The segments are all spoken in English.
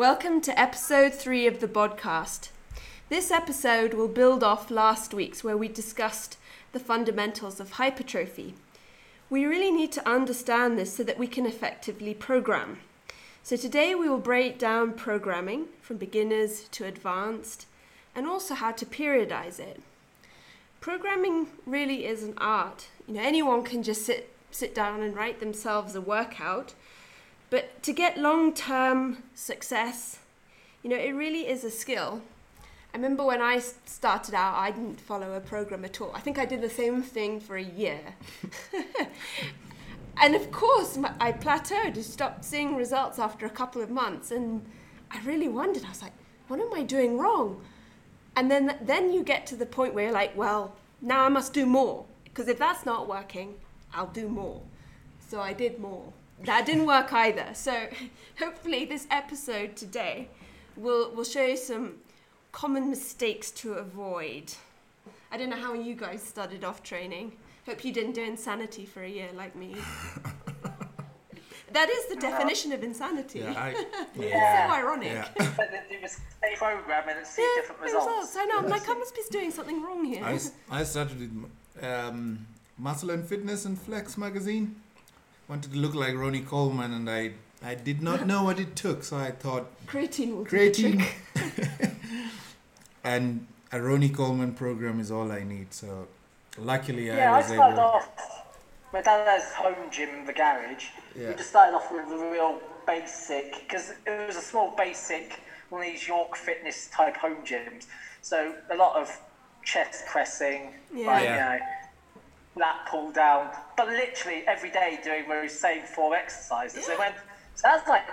Welcome to episode three of the podcast. This episode will build off last week's, where we discussed the fundamentals of hypertrophy. We really need to understand this so that we can effectively program. So, today we will break down programming from beginners to advanced and also how to periodize it. Programming really is an art. You know, anyone can just sit, sit down and write themselves a workout but to get long term success, you know, it really is a skill. I remember when I started out, I didn't follow a program at all. I think I did the same thing for a year. and of course, I plateaued, I stopped seeing results after a couple of months. And I really wondered, I was like, what am I doing wrong? And then, then you get to the point where you're like, well, now I must do more. Because if that's not working, I'll do more. So I did more that didn't work either. So hopefully this episode today will will show you some common mistakes to avoid. I don't know how you guys started off training. Hope you didn't do insanity for a year like me. that is the definition of insanity. Yeah, I, yeah. so ironic. Yeah. but then you must program and see yeah, different results. results. I know. I'm like, I must be doing something wrong here. I, I started with um, Muscle and Fitness and Flex magazine wanted to look like Ronnie Coleman, and I I did not know what it took, so I thought creatine will creatine. and a Ronnie Coleman program is all I need. So luckily, yeah, I was I started able... off. My dad has home gym in the garage. Yeah. We just started off with a real basic because it was a small basic one of these York Fitness type home gyms. So a lot of chest pressing, yeah. Like, yeah. You know, lat pull down, but literally every day doing those same four exercises. Yeah. went, so that's like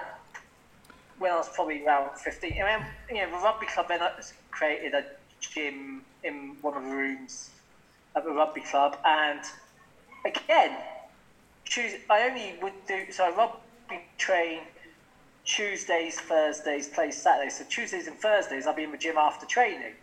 when I was probably around 15. I mean, you know, the rugby club then uh, created a gym in one of the rooms at the rugby club, and again, choose. I only would do so. I rugby train Tuesdays, Thursdays, play Saturdays. So Tuesdays and Thursdays, I'll be in the gym after training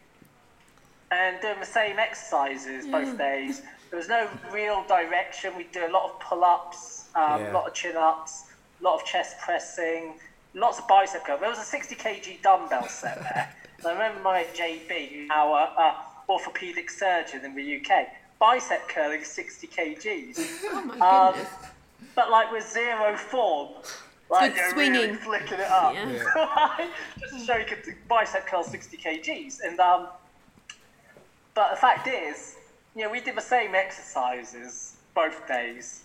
and doing the same exercises both days. There was no real direction. We do a lot of pull-ups, um, yeah. a lot of chin-ups, a lot of chest pressing, lots of bicep curl. There was a 60 kg dumbbell set there. I remember my JB, our uh, orthopedic surgeon in the UK, bicep curling 60 kgs. Oh my um, but like with zero form. Like, Good swinging. Really flicking it up. Yeah. Yeah. Just to show you could bicep curl 60 kgs. And um, But the fact is, you know, we did the same exercises both days.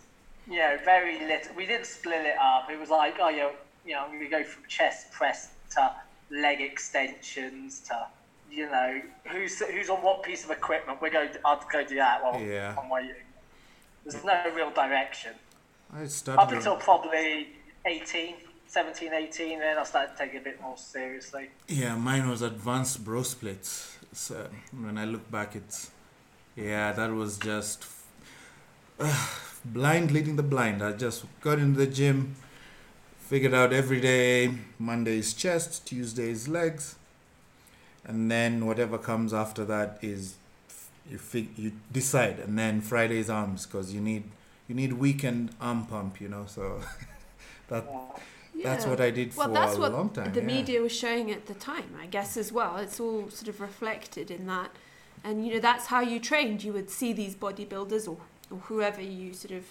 You know, very little. We didn't split it up. It was like, oh, you know, you know, we go from chest press to leg extensions to, you know, who's who's on what piece of equipment. We're going. To, I'll go do that while yeah. I'm waiting. There's no real direction. I started up until probably 18, 17, 18, then I started taking it a bit more seriously. Yeah, mine was advanced bro splits. So when I look back, it's yeah, that was just uh, blind leading the blind. I just got into the gym, figured out every day Monday's chest, Tuesday's legs, and then whatever comes after that is you fig- you decide, and then Friday's arms because you need you need weekend arm pump, you know. So that. Yeah. That's what I did well, for that's a what long time. The yeah. media was showing at the time, I guess, as well. It's all sort of reflected in that and you know that's how you trained you would see these bodybuilders or, or whoever you sort of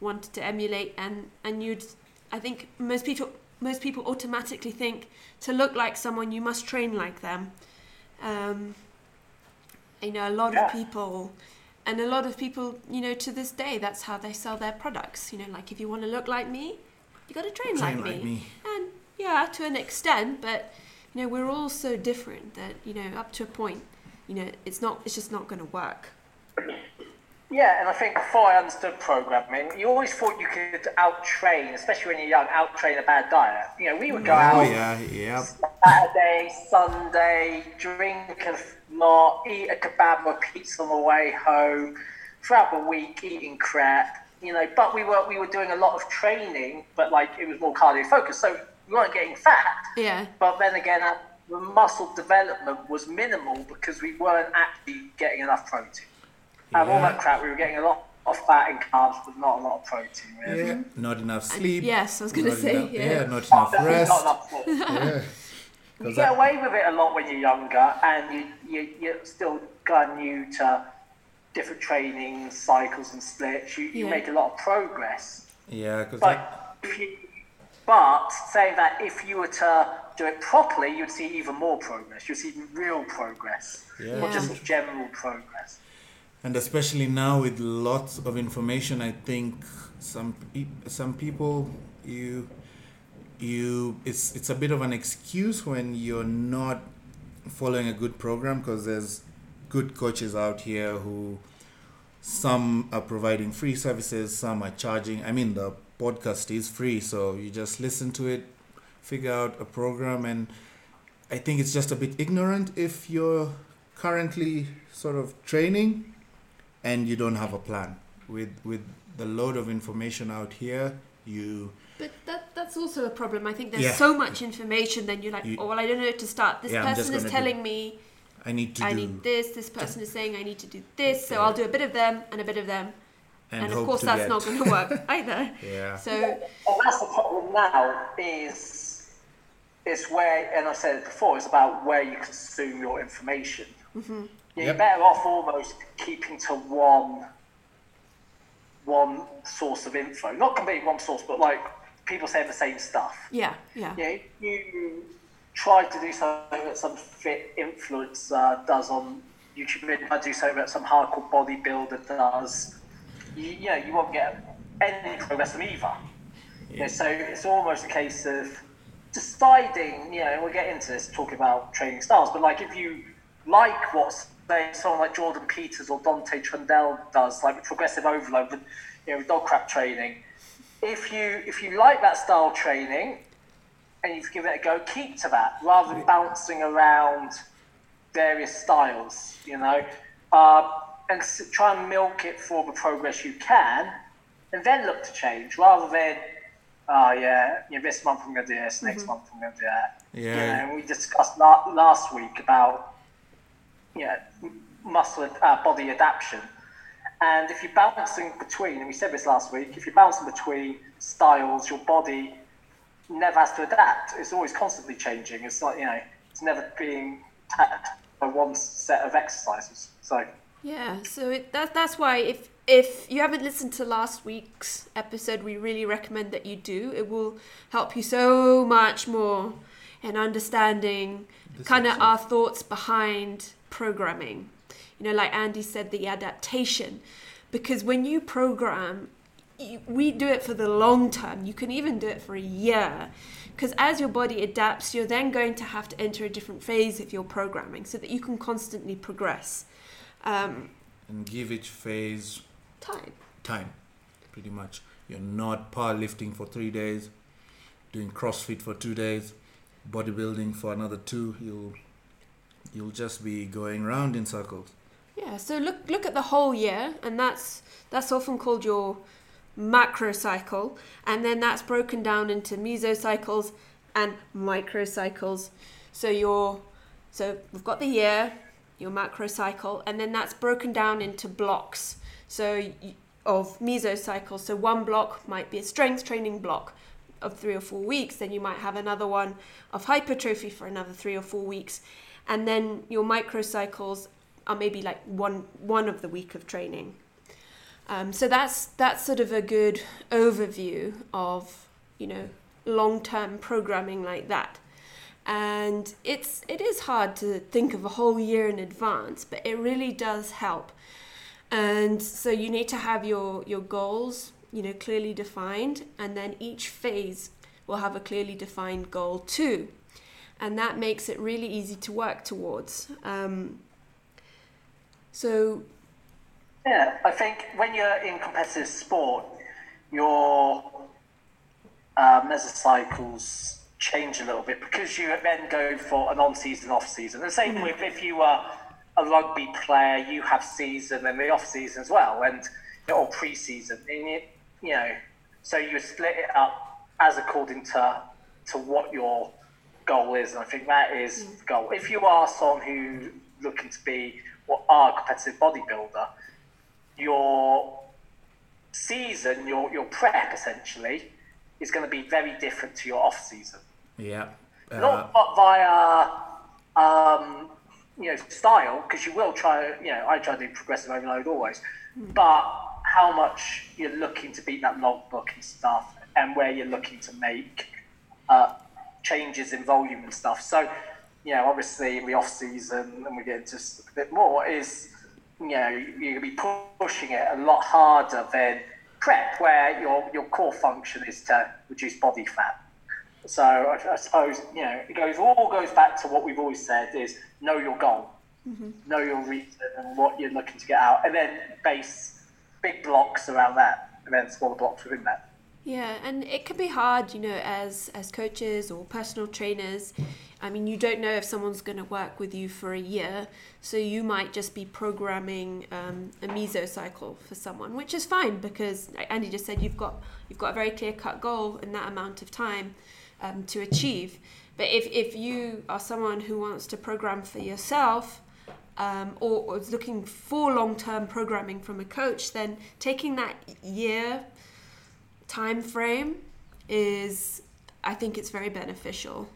wanted to emulate and and you'd i think most people most people automatically think to look like someone you must train like them um, you know a lot yeah. of people and a lot of people you know to this day that's how they sell their products you know like if you want to look like me you got to train, train like, like me. me and yeah to an extent but you know we're all so different that you know up to a point you know, it's not, it's just not going to work. Yeah, and I think before I understood programming, you always thought you could out-train, especially when you're young, out-train a bad diet. You know, we would go oh, out yeah, yeah. Saturday, Sunday, drink a lot, eat a kebab or pizza on the way home, throughout the week eating crap. You know, but we were we were doing a lot of training, but like it was more cardio focused, so we weren't getting fat. Yeah. But then again, the muscle development was minimal because we weren't actually getting enough protein. Yeah. And all that crap, we were getting a lot of fat and carbs, but not a lot of protein. Really. Yeah. Not enough sleep. yes, I was going to say. Enough, yeah. yeah. not enough rest. Not enough yeah. You get away with it a lot when you're younger, and you, you you're still kind of new to different training cycles and splits. You, you Yeah. make a lot of progress. Yeah, because But if you, but saying that if you were to do it properly, you'd see even more progress. You'd see real progress, Yeah. not just general progress. and especially now with lots of information, I think some some people you you it's it's a bit of an excuse when you're not following a good program because there's good coaches out here who some are providing free services some are charging i mean the podcast is free so you just listen to it figure out a program and i think it's just a bit ignorant if you're currently sort of training and you don't have a plan with with the load of information out here you But that that's also a problem. I think there's Yeah. so much information, then you're like, You- oh well, I don't know where to start. This Yeah, person is telling me i need to I do need this. This person is saying I need to do this. So I'll do a bit of them and a bit of them, and, and, of course that's get- not going to work either. yeah So And that's the problem now is is where, and I said it before, it's about where you consume your information. Mm-hmm. Yeah, Yep. You're better off almost keeping to one one source of info, not completely one source, but like people saying the same stuff. yeah, yeah, Yeah, you try to do something that some fit influencer does on YouTube, you try to do something that some hardcore bodybuilder does. You, you know, you won't get any progress from either. Yeah, so it's almost a case of deciding, you know, and we'll get into this talking about training styles, but like if you like what say someone like Jordan Peters or Dante Trudel does, like progressive overload, with, you know, DoggCrapp training, if you if you like that style training and you've given it a go, keep to that rather than bouncing around various styles, you know, uh, and try and milk it for the progress you can, and then look to change rather than, oh yeah, you know, this month I'm going to do this, next month I'm going to do that. You know, Yeah. and we discussed la- last week about, you know, muscle uh, body adaptation. And if you're bouncing between, and we said this last week, if you're bouncing between styles, your body never has to adapt. It's always constantly changing. It's not, you know, it's never being tapped by one set of exercises. So, yeah. So it, that that's why if if you haven't listened to last week's episode, we really recommend that you do. It will help you so much more in understanding kind of our thoughts behind programming. You know, like Andy said, the adaptation. Because when you program, you, we do it for the long term. You can even do it for a year. Because as your body adapts, you're then going to have to enter a different phase of your programming so that you can constantly progress. Um, and give each phase time. time pretty much you're not powerlifting for three days doing crossfit for two days bodybuilding for another two you'll you'll just be going round in circles Yeah, so look look at the whole year, and that's that's often called your macro cycle, and then that's broken down into mesocycles and microcycles. So your so we've got the year, your macro cycle, and then that's broken down into blocks. So of mesocycles. So one block might be a strength training block of three or four weeks. Then you might have another one of hypertrophy for another three or four weeks, and then your microcycles are maybe like one one of the week of training. Um, so that's that's sort of a good overview of you know long term programming like that. And it's it is hard to think of a whole year in advance, but it really does help. And so you need to have your your goals you know clearly defined, and then each phase will have a clearly defined goal too, and that makes it really easy to work towards. Um, so yeah, I think when you're in competitive sport, your uh, mesocycles change a little bit because you then go for an on-season, off-season. The same with if you are a rugby player, you have season and the off-season as well, and or pre-season. And you, you know, so you split it up as according to to what your goal is, and I think that is the goal. If you are someone who looking to be or are a competitive bodybuilder, your season, your your prep essentially, is going to be very different to your off season. yeah Uh, not via um, you know style, because you will try. You know, I try to do progressive overload always, mm. but how much you're looking to beat that logbook and stuff, and where you're looking to make uh, changes in volume and stuff. So, you know, obviously in the off season, and we get into a bit more, is you know you're going to be pushing it a lot harder than prep, where your your core function is to reduce body fat. So I, I suppose you know it goes all goes back to what we've always said is know your goal, mm-hmm. know your reason and what you're looking to get out, and then base big blocks around that, and then smaller blocks within that. Yeah, and it can be hard, you know, as as coaches or personal trainers. I mean, you don't know if someone's going to work with you for a year, so you might just be programming um, a mesocycle for someone, which is fine because Andy just said you've got you've got a very clear cut goal in that amount of time um, to achieve. But if if you are someone who wants to program for yourself, um, or, or, is looking for long term programming from a coach, then taking that year time frame is I think it's very beneficial.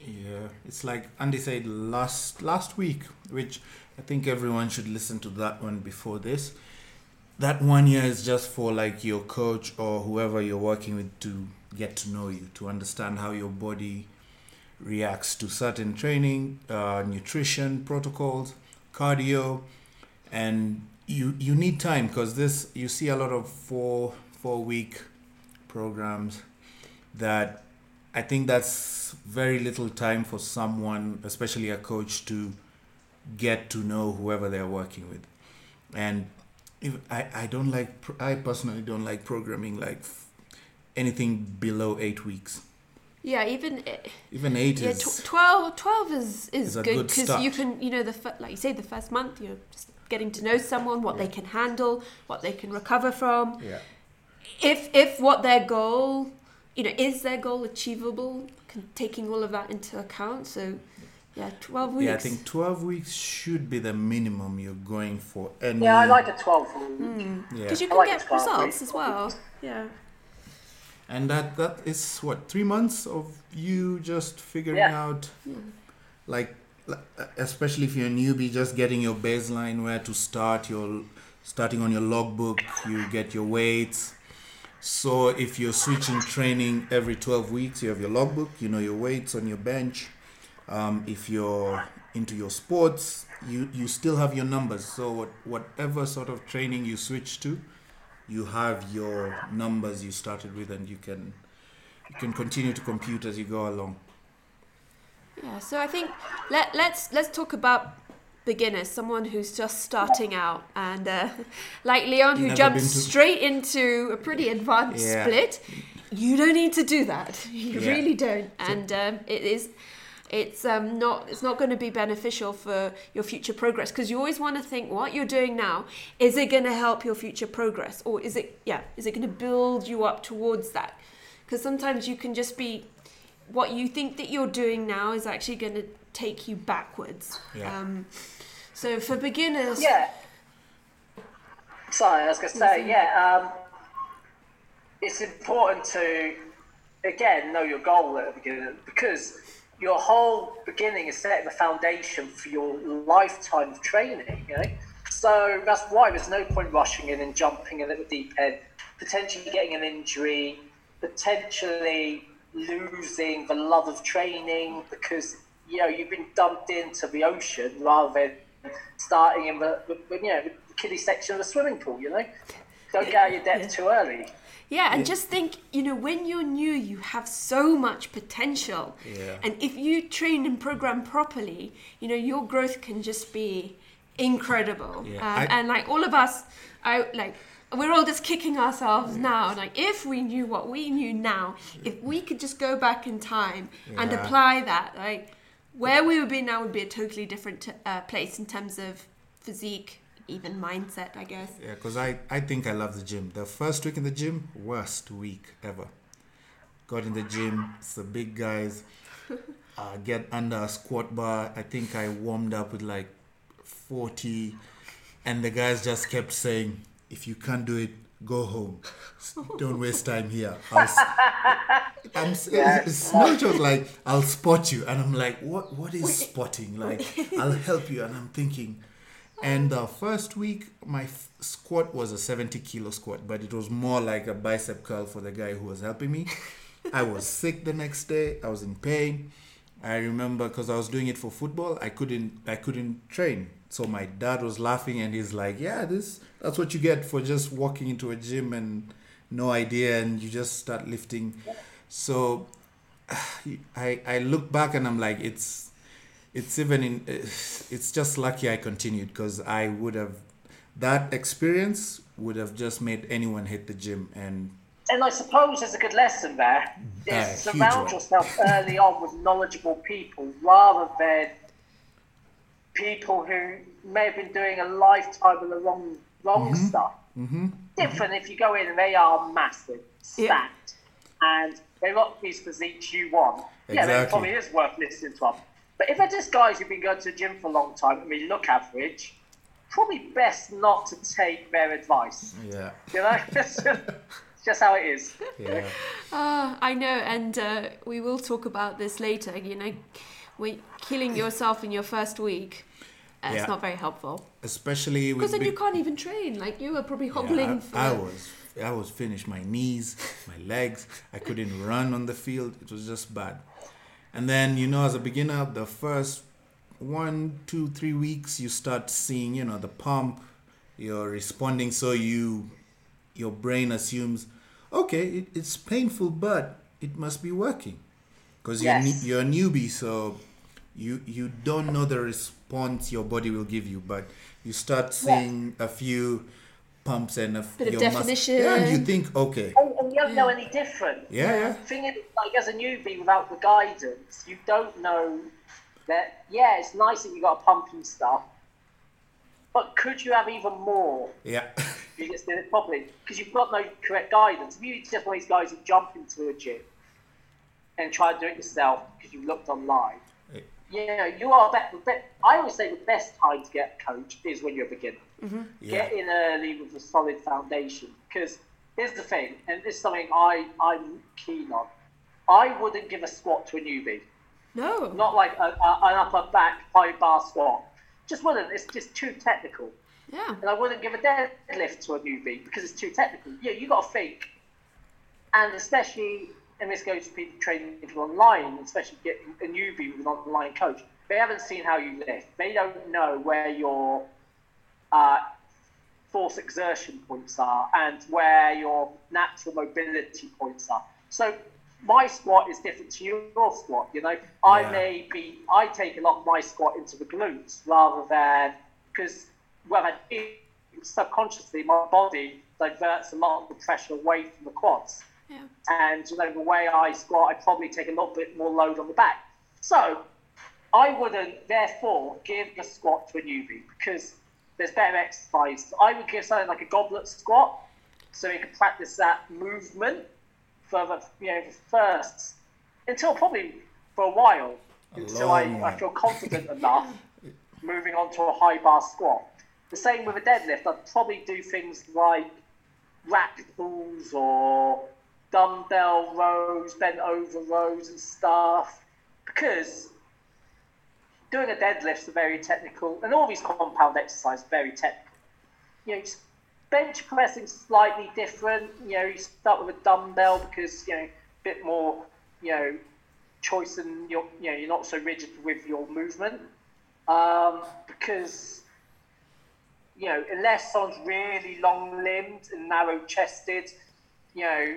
Yeah, it's like Andy said last last week, which I think everyone should listen to that one before this. That one year is just for like your coach or whoever you're working with to get to know you, to understand how your body reacts to certain training, uh, nutrition protocols, cardio, and you you need time because this you see a lot of four four week programs that I think that's very little time for someone, especially a coach, to get to know whoever they're working with. And if I, I don't like, I personally don't like programming like anything below eight weeks. Yeah, even eh, even eight yeah, is 12, 12 is is, is good because you can you know the like you say the first month you're just getting to know someone, what yeah. they can handle, what they can recover from. Yeah if if what their goal you know is their goal achievable taking all of that into account so yeah 12 weeks yeah i think 12 weeks should be the minimum you're going for any... yeah i like the 12 weeks mm. yeah. because you can like get results weeks. as well yeah and that that is what three months of you just figuring yeah. out yeah. like especially if you're a newbie just getting your baseline where to start your starting on your logbook you get your weights so if you're switching training every 12 weeks, you have your logbook, you know your weights on your bench. Um, if you're into your sports, you, you still have your numbers. So what, whatever sort of training you switch to, you have your numbers you started with, and you can you can continue to compute as you go along. Yeah. So I think let let's let's talk about beginner, someone who's just starting out, and uh, like Leon, who Never jumps to... straight into a pretty advanced yeah. split. You don't need to do that. You yeah. really don't, and um, it is. It's um, not. It's not going to be beneficial for your future progress because you always want to think what you're doing now is it going to help your future progress or is it yeah is it going to build you up towards that? Because sometimes you can just be what you think that you're doing now is actually going to take you backwards. Yeah. Um, so for beginners. Yeah. Sorry, I was going to say, yeah, um, it's important to, again, know your goal at the beginning because your whole beginning is setting the foundation for your lifetime of training, you know? So that's why there's no point rushing in and jumping in at the deep end, potentially getting an injury, potentially losing the love of training because you know you've been dumped into the ocean rather than starting in the, the, the you know the kiddie section of the swimming pool. You know, don't get out your depth yeah. too early. Yeah, and yeah. just think, you know, when you're new, you have so much potential. Yeah. And if you train and program properly, you know, your growth can just be incredible. Yeah. Um, I, and like all of us, I like we're all just kicking ourselves now. Like if we knew what we knew now, if we could just go back in time yeah. and apply that, like where we would be now would be a totally different uh, place in terms of physique, even mindset, I guess. Yeah, because I, I think I love the gym. The first week in the gym, worst week ever. Got in the gym, it's the big guys. Uh, get under a squat bar. I think I warmed up with like 40, and the guys just kept saying, if you can't do it, go home. Don't waste time here. I yes. it's no joke. Like I'll spot you, and I'm like, what? What is spotting? Like I'll help you, and I'm thinking. And the first week, my f- squat was a 70 kilo squat, but it was more like a bicep curl for the guy who was helping me. I was sick the next day. I was in pain. I remember because I was doing it for football. I couldn't. I couldn't train. So my dad was laughing, and he's like, "Yeah, this. That's what you get for just walking into a gym and no idea, and you just start lifting." So I I look back and I'm like, it's it's even in it's just lucky I continued because I would have that experience would have just made anyone hit the gym and and I suppose there's a good lesson there mm-hmm. is ah, surround yourself early on with knowledgeable people rather than people who may have been doing a lifetime of the wrong wrong mm-hmm. stuff. Mm-hmm. Different mm-hmm. if you go in and they are massive, stacked, yeah. and they've got these physiques you want. Exactly. Yeah, then probably is worth listening to them. But if they're just guys who've been going to the gym for a long time, I mean, look average, probably best not to take their advice. Yeah. You know, it's just how it is. Yeah. Uh, I know, and uh, we will talk about this later. You know, we killing yourself in your first week. Uh, yeah. It's not very helpful. Especially because then you can't even train. Like you were probably hobbling. Yeah, I, for... I was. I was finished. My knees, my legs. I couldn't run on the field. It was just bad. And then, you know, as a beginner, the first one, two, three weeks, you start seeing, you know, the pump, you're responding. So you, your brain assumes, okay, it, it's painful, but it must be working. Because yes. you're, you're a newbie, so you, you don't know the response your body will give you, but you start seeing yeah. a few pumps and a bit of definition. yeah, and you think, okay. And, and you don't know any different. Yeah, yeah. thing is, like as a newbie without the guidance, you don't know that. Yeah, it's nice that you got a pump and stuff, but could you have even more? Yeah. you just did it properly because you've got no correct guidance. If you just one of these guys who jump into a gym and try to do it yourself because you looked online. You know, you are better. I always say the best time to get a coach is when you're a beginner. Mm-hmm. Yeah. Get in early with a solid foundation. Because here's the thing, and this is something I, I'm keen on. I wouldn't give a squat to a newbie. No. Not like a, a, an upper back high bar squat. Just wouldn't. It's just too technical. Yeah. And I wouldn't give a deadlift to a newbie because it's too technical. Yeah, you got to think. And especially, and this goes to people training online, especially getting a newbie with an online coach. They haven't seen how you lift. They don't know where your uh, force exertion points are and where your natural mobility points are. So my squat is different to your squat. You know, yeah. I may be, I take a lot of my squat into the glutes rather than because well, I subconsciously my body diverts a lot of the pressure away from the quads. Yeah. And you know, the way I squat, I'd probably take a little bit more load on the back. So I wouldn't therefore give the squat to a newbie because there's better exercise. I would give something like a goblet squat, so you can practice that movement for the you know first until probably for a while a until I, I feel confident enough moving on to a high bar squat. The same with a deadlift. I'd probably do things like rack pulls or dumbbell rows, bent over rows and stuff because doing a deadlift's very technical, and all these compound exercises very technical. You know, bench pressing slightly different. You know, you start with a dumbbell because you know a bit more, you know, choice and you're you know you're not so rigid with your movement. Um, because you know, unless someone's really long-limbed and narrow-chested, you know,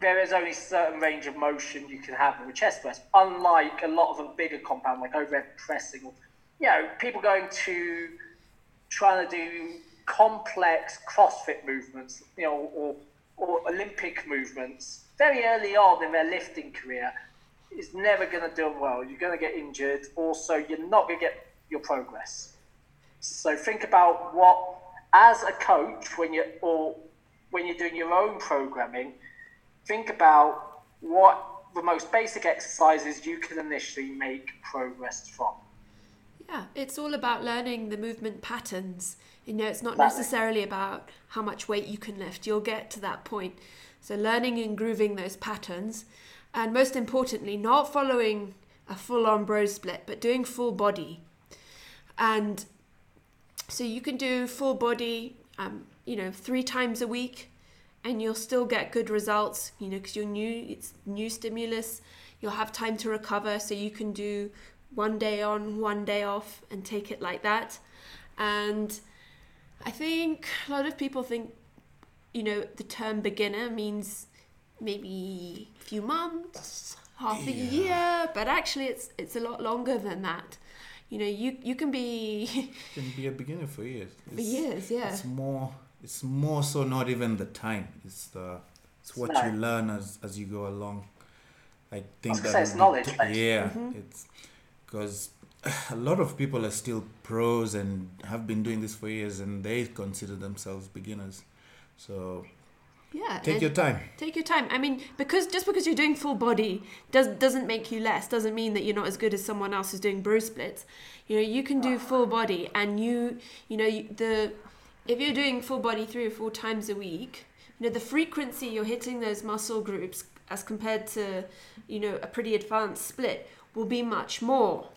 there is only a certain range of motion you can have with a chest press, unlike a lot of a bigger compound like overhead pressing. You know, people going to trying to do complex CrossFit movements, you know, or, or Olympic movements very early on in their lifting career is never going to do well. You're going to get injured. Also, you're not going to get your progress. So think about what, as a coach, when you're or when you're doing your own programming, think about what the most basic exercises you can initially make progress from. Yeah, it's all about learning the movement patterns. You know, it's not necessarily about how much weight you can lift. You'll get to that point. So, learning and grooving those patterns. And most importantly, not following a full on bro split, but doing full body. And so you can do full body, um, you know, three times a week, and you'll still get good results. You know, because you're new, it's new stimulus. You'll have time to recover, so you can do one day on, one day off, and take it like that. And I think a lot of people think, you know, the term beginner means maybe a few months, half a year, but actually it's it's a lot longer than that. You know, you you can be can be a beginner for years. for years, yeah. It's more. It's more so not even the time. It's the. It's what No. you learn as as you go along. I think was gonna that say it's knowledge t- yeah, Mm-hmm. it's because a lot of people are still pros and have been doing this for years, and they consider themselves beginners. So Yeah. take your time. take your time. I mean, because just because you're doing full body does doesn't make you less. Doesn't mean that you're not as good as someone else who's doing bro splits. You know, you can do full body, and you you know you, the if you're doing full body three or four times a week, you know the frequency you're hitting those muscle groups as compared to you know a pretty advanced split will be much more.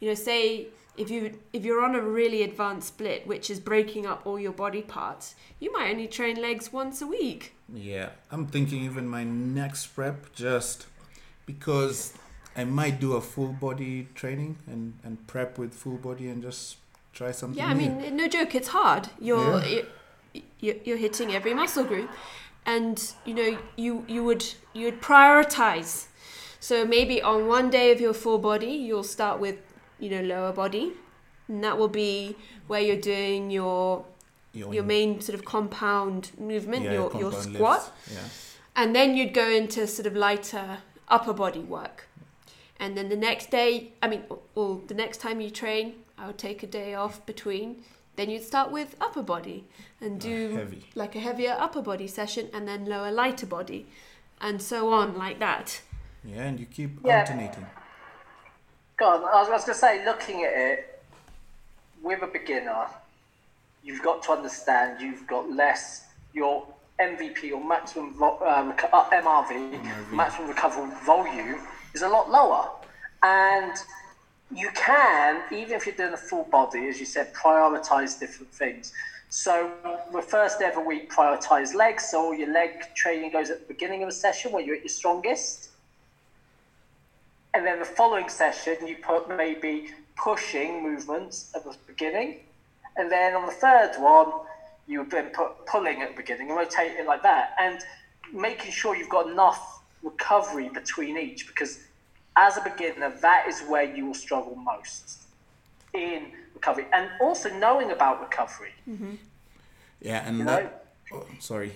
You know, say if you if you're on a really advanced split, which is breaking up all your body parts, you might only train legs once a week. Yeah, I'm thinking even my next prep just because I might do a full body training and, and prep with full body and just try something. Yeah, I new. mean, no joke, it's hard. You're Yeah. you you're, you're hitting every muscle group, and you know you you would you would prioritize. So maybe on one day of your full body, you'll start with you know lower body, and that will be where you're doing your your main sort of compound movement, yeah, your your compound squat, lifts, Yeah. and then you'd go into sort of lighter upper body work. And then the next day, I mean, or the next time you train, I would take a day off between. Then you'd start with upper body and do heavy. like a heavier upper body session and then lower lighter body and so on like that. Yeah, and you keep Yeah. alternating. God, I was, was going to say, looking at it with a beginner, you've got to understand you've got less your MVP or maximum vo- uh, reco- uh, MRV, maximum recoverable volume, is a lot lower, and you can even if you're doing a full body, as you said, prioritize different things. So the first ever week, prioritize legs. So all your leg training goes at the beginning of a session where you're at your strongest. And then the following session, you put maybe pushing movements at the beginning. And then on the third one, you would then put pulling at the beginning and rotate it like that. And making sure you've got enough recovery between each because as a beginner, that is where you will struggle most in recovery. And also knowing about recovery. Yeah, and You that. Oh, sorry.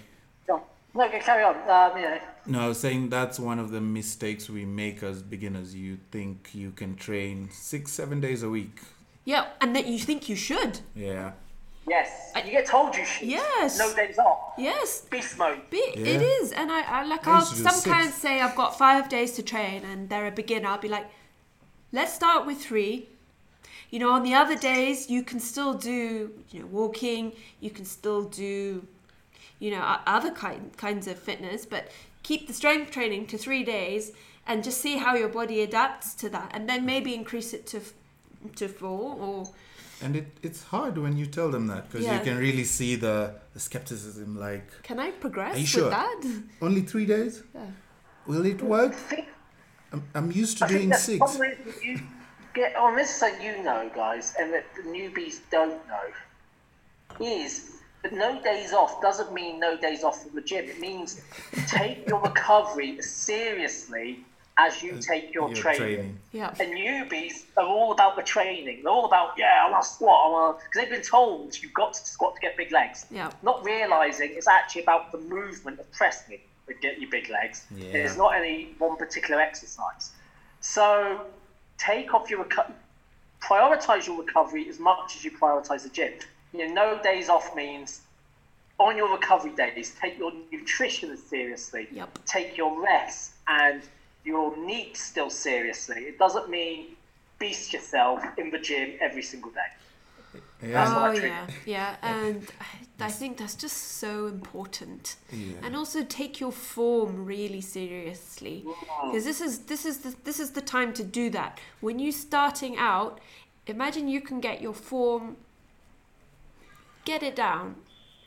No, no, carry on. Um, you know, No, I was saying that's one of the mistakes we make as beginners. You think you can train six, seven days a week. Yeah, and that you think you should. Yeah. Yes, you get told you should. Yes. No days off. Yes, Beast mode. Be, Yeah. is, and I, I like I I'll used to do sometimes six. say I've got five days to train, and they're a beginner. I'll be like, let's start with three. You know, on the other days you can still do you know walking, you can still do you know other kind kinds of fitness, but keep the strength training to three days and just see how your body adapts to that, and then maybe increase it to to four or And it, it's hard when you tell them that because Yeah. you can really see the, the skepticism like, can I progress Are you with that? only three days? Yeah. Will it work? I think I'm, I'm used to I doing six. you get oh, on this is something you know, guys, and that the newbies don't know is that no days off doesn't mean no days off from the gym. It means take your recovery seriously as you uh, take your, Your training. training. Yeah. And newbies are all about the training. They're all about, yeah, I want to squat. I want because they've been told you've got to squat to get big legs. Yeah. Not realizing it's actually about the movement of pressing that get you big legs. Yeah. It's not any one particular exercise. So take off your reco- prioritize your recovery as much as you prioritize the gym. You know, no days off means on your recovery days, take your nutrition seriously. Yep. Take your rest and your NEAT still seriously. It doesn't mean beast yourself in the gym every single day. Yeah. Oh yeah, yeah, and I think that's just so important. Yeah. And also take your form really seriously because this is this is the, this is the time to do that. When you're starting out, imagine you can get your form get it down.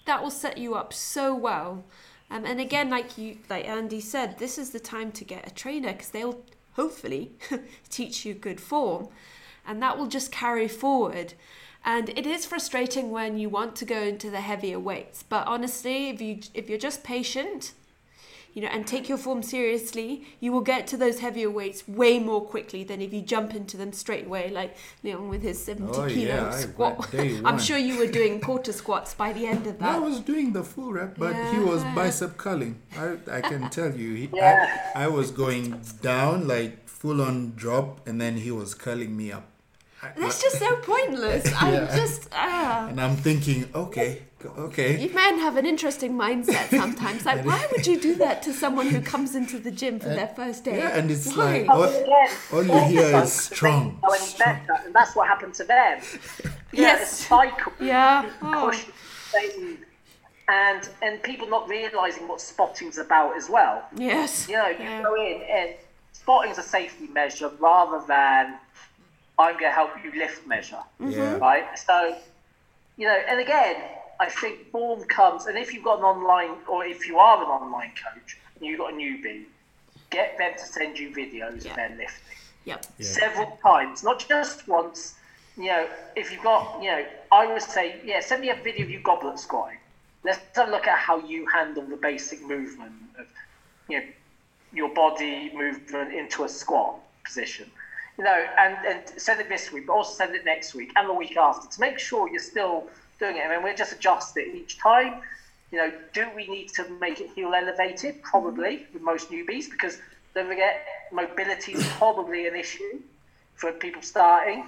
That will set you up so well. Um, and again, like you, like Andy said, this is the time to get a trainer because they'll hopefully teach you good form, and that will just carry forward. And it is frustrating when you want to go into the heavier weights, but honestly, if you if you're just patient, you know, and take your form seriously, you will get to those heavier weights way more quickly than if you jump into them straight away, like Leon with his 70 oh, kilo yeah, squat. I'm sure you were doing quarter squats by the end of that. I was doing the full rep, but yeah. he was bicep curling. I, I can tell you, he, yeah. I, I was going down like full on drop, and then he was curling me up. That's just so pointless. yeah. I'm just ah. And I'm thinking, okay, okay. You men have an interesting mindset sometimes. Like, why would you do that to someone who comes into the gym for their first day? Yeah, and it's why? like oh, all, all you hear is strong. strong. And that's what happened to them. Yeah, yes. cycle. Yeah. Oh. And and people not realizing what spotting's about as well. Yes. You know, you yeah. go in and spotting's a safety measure rather than I'm going to help you lift measure. Yeah. Right? So, you know, and again, I think form comes, and if you've got an online, or if you are an online coach and you've got a newbie, get them to send you videos yeah. of their lifting. Yep. Yeah. Several times, not just once. You know, if you've got, you know, I would say, yeah, send me a video of you goblet squatting. Let's have a look at how you handle the basic movement of, you know, your body movement into a squat position you know, and, and send it this week, but also send it next week and the week after to make sure you're still doing it. I mean, we'll just adjust it each time. You know, do we need to make it heel elevated? Probably with most newbies, because don't forget, mobility is probably an issue for people starting.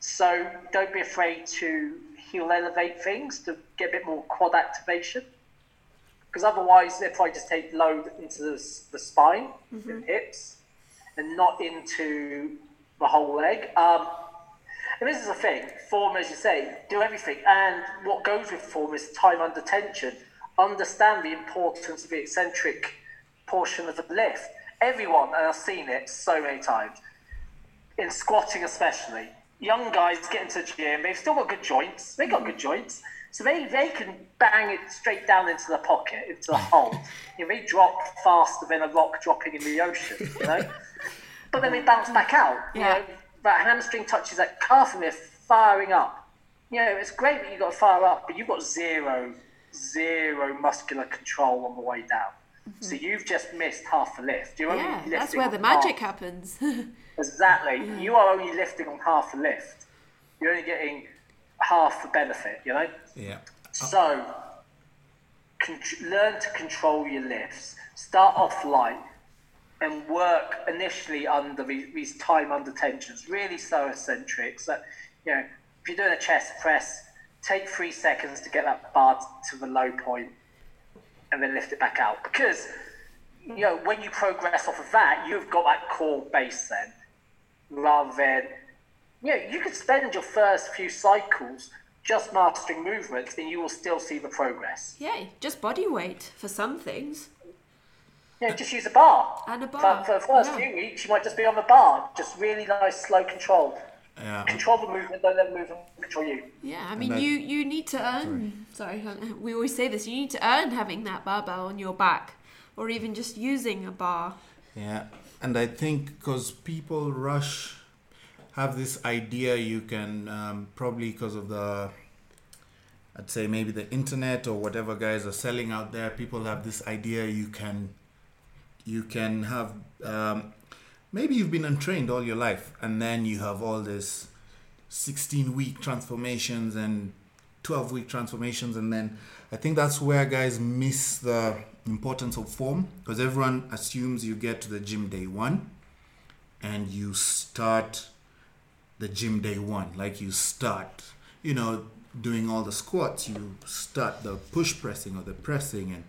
So don't be afraid to heel elevate things to get a bit more quad activation. Because otherwise, they'll probably just take load into the, the spine mm-hmm. and hips and not into the whole leg. Um, and this is the thing, form, as you say, do everything. And what goes with form is time under tension. Understand the importance of the eccentric portion of the lift. Everyone, and I've seen it so many times, in squatting especially, young guys get into the gym, they've still got good joints, they've got good joints, so they, they can bang it straight down into the pocket, into the hole. You know, they drop faster than a rock dropping in the ocean, you know? but then they bounce back out. You yeah. know, that hamstring touches that calf and they're firing up. You know, it's great that you've got to fire up, but you've got zero, zero muscular control on the way down. Mm-hmm. So you've just missed half the lift. You're yeah, that's where the magic half. happens. exactly. Yeah. You are only lifting on half the lift. You're only getting half the benefit, you know? Yeah. So, con- learn to control your lifts. Start off light and work initially under these, time under tensions, really so eccentric. So, you know, if you're doing a chest press, take three seconds to get that bar to the low point and then lift it back out. Because, you know, when you progress off of that, you've got that core base then, rather than, you know, you could spend your first few cycles just mastering movements and you will still see the progress. Yeah, just body weight for some things. Yeah, just use a bar. And a bar. For, for the first yeah. few weeks, you might just be on the bar, just really nice, slow control. Yeah. Control the movement, don't let the movement control you. Yeah, I mean, you, you need to earn. Sorry. sorry, we always say this. You need to earn having that barbell on your back, or even just using a bar. Yeah, and I think because people rush, have this idea you can um, probably because of the I'd say maybe the internet or whatever guys are selling out there, people have this idea you can you can have um, maybe you've been untrained all your life and then you have all this 16 week transformations and 12 week transformations and then i think that's where guys miss the importance of form because everyone assumes you get to the gym day one and you start the gym day one like you start you know doing all the squats you start the push pressing or the pressing and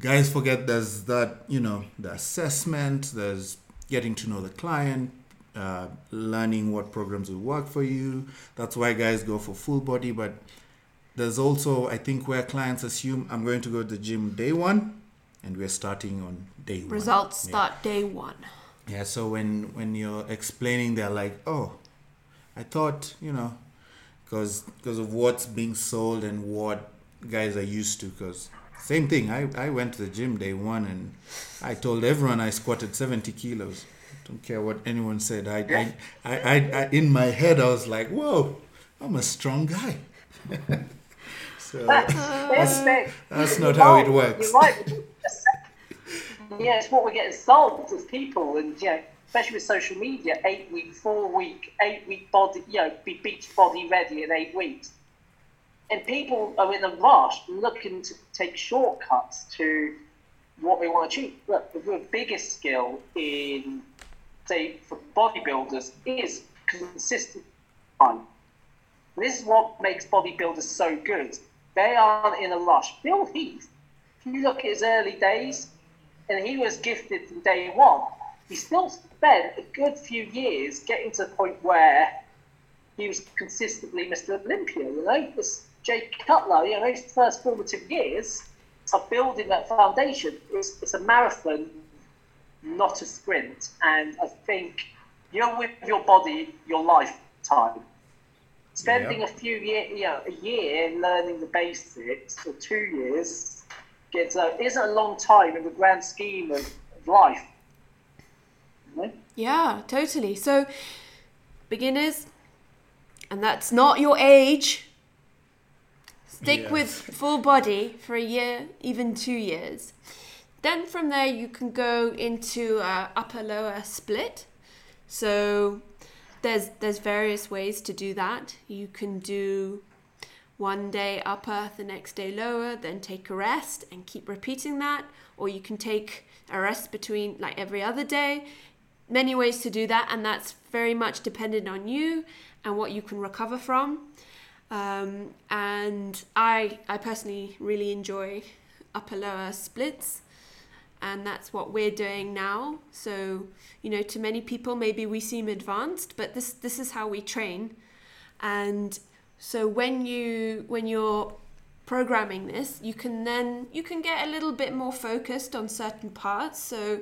guys forget there's that you know the assessment there's getting to know the client uh, learning what programs will work for you. That's why guys go for full body. But there's also, I think, where clients assume I'm going to go to the gym day one, and we're starting on day one. Results start day one. Yeah. So when when you're explaining, they're like, "Oh, I thought you know." Because, because of what's being sold and what guys are used to because same thing I, I went to the gym day one and i told everyone i squatted 70 kilos don't care what anyone said. I, I, I, I, I, in my head, I was like, whoa, I'm a strong guy. so that's, that's not how it works. Yeah, it's what we're getting sold as people, and yeah, especially with social media, eight week, four week, eight week body, you know, be beach body ready in eight weeks. And people are in a rush looking to take shortcuts to what they want to achieve. Look, the biggest skill in say, for bodybuilders is consistent fun. This is what makes bodybuilders so good. They aren't in a rush. Phil Heath, if you look at his early days, and he was gifted from day one, he still spent a good few years getting to the point where he was consistently Mr. Olympia. You know, Jay Cutler, you know, his first formative years of building that foundation. It's, it's a marathon not a sprint. And I think you're with your body your lifetime. Spending yeah. a few years, you know, a year learning the basics, or two years, gets a, isn't a long time in the grand scheme of, life. Yeah, totally. So, beginners, and that's not your age. Stick yes. with full body for a year, even two years. Then from there you can go into a upper lower split. So there's there's various ways to do that. You can do one day upper, the next day lower, then take a rest and keep repeating that. Or you can take a rest between like every other day. Many ways to do that, and that's very much dependent on you and what you can recover from. Um, and I I personally really enjoy upper lower splits and that's what we're doing now. So you know to many people maybe we seem advanced but this this is how we train. And so when you when you're programming this you can then you can get a little bit more focused on certain parts. So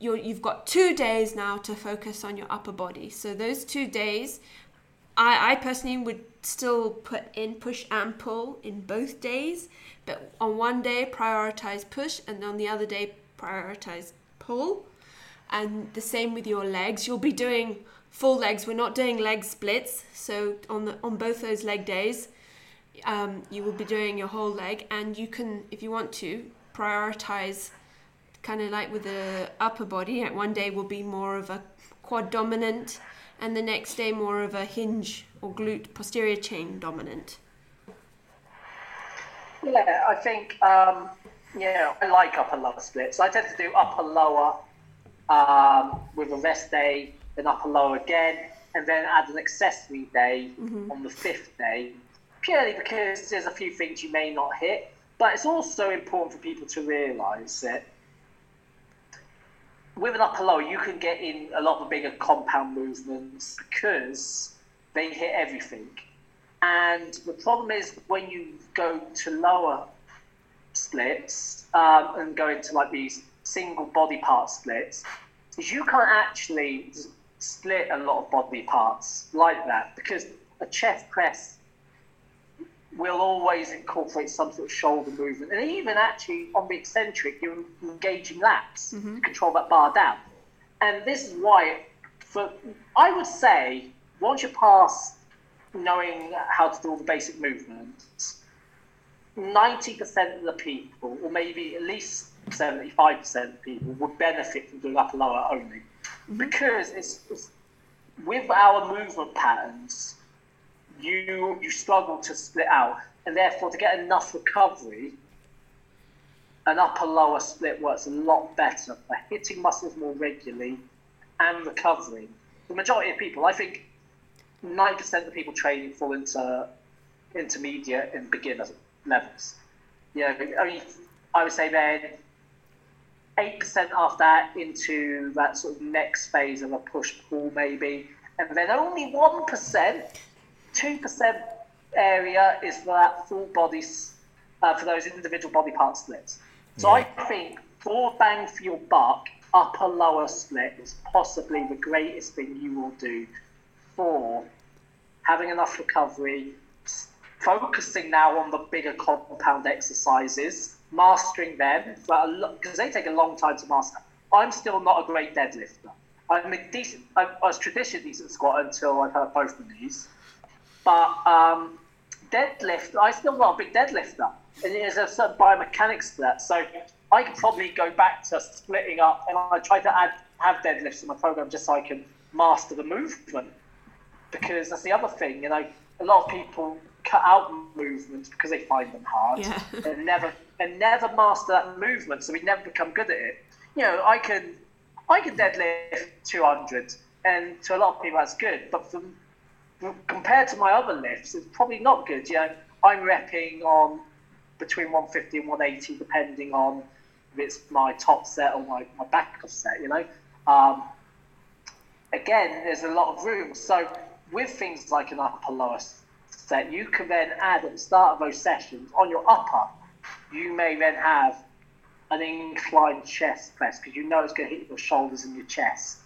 you're, you've got two days now to focus on your upper body. So those two days I, I personally would still put in push and pull in both days but on one day prioritize push and on the other day prioritize pull. And the same with your legs. You'll be doing full legs. We're not doing leg splits. So on the on both those leg days um, you will be doing your whole leg. And you can if you want to prioritize kind of like with the upper body. One day will be more of a quad dominant and the next day more of a hinge or glute posterior chain dominant yeah, I think um, yeah, I like upper lower splits. I tend to do upper lower um, with a rest day, then upper lower again, and then add an accessory day mm-hmm. on the fifth day, purely because there's a few things you may not hit. But it's also important for people to realise that with an upper lower, you can get in a lot of bigger compound movements because they hit everything. And the problem is when you go to lower splits um, and go into like these single body part splits, is you can't actually split a lot of body parts like that because a chest press will always incorporate some sort of shoulder movement. And even actually on the eccentric, you're engaging lats mm-hmm. to control that bar down. And this is why, for I would say, once you pass knowing how to do all the basic movements, 90% of the people, or maybe at least 75% of people, would benefit from doing upper lower only. Mm-hmm. Because it's, it's, with our movement patterns, you you struggle to split out, and therefore to get enough recovery, an upper lower split works a lot better for hitting muscles more regularly and recovering. The majority of people, I think, 90% of the people training fall into intermediate and beginner levels. Yeah, I mean, I would say then 8% after that into that sort of next phase of a push pull, maybe. And then only 1%, 2% area is for that full body, uh, for those individual body part splits. So yeah. I think for bang for your buck, upper lower split is possibly the greatest thing you will do for having enough recovery, focusing now on the bigger compound exercises, mastering them because they take a long time to master. I'm still not a great deadlifter. I'm a decent. I, was traditionally decent squat until I hurt both my knees, but um, deadlift. I still not a big deadlifter, and there's a certain biomechanics to that. So I could probably go back to splitting up, and I try to add have deadlifts in my program just so I can master the movement. Because that's the other thing, you know, a lot of people cut out movements because they find them hard yeah. and never and never master that movement, so we never become good at it. You know, I can I can deadlift 200, and to a lot of people that's good, but from, compared to my other lifts, it's probably not good. You know, I'm repping on between 150 and 180, depending on if it's my top set or my, my backup set, you know. Um, again, there's a lot of room. So with things like an upper lower set, you can then add at the start of those sessions on your upper, you may then have an inclined chest press because you know it's going to hit your shoulders and your chest.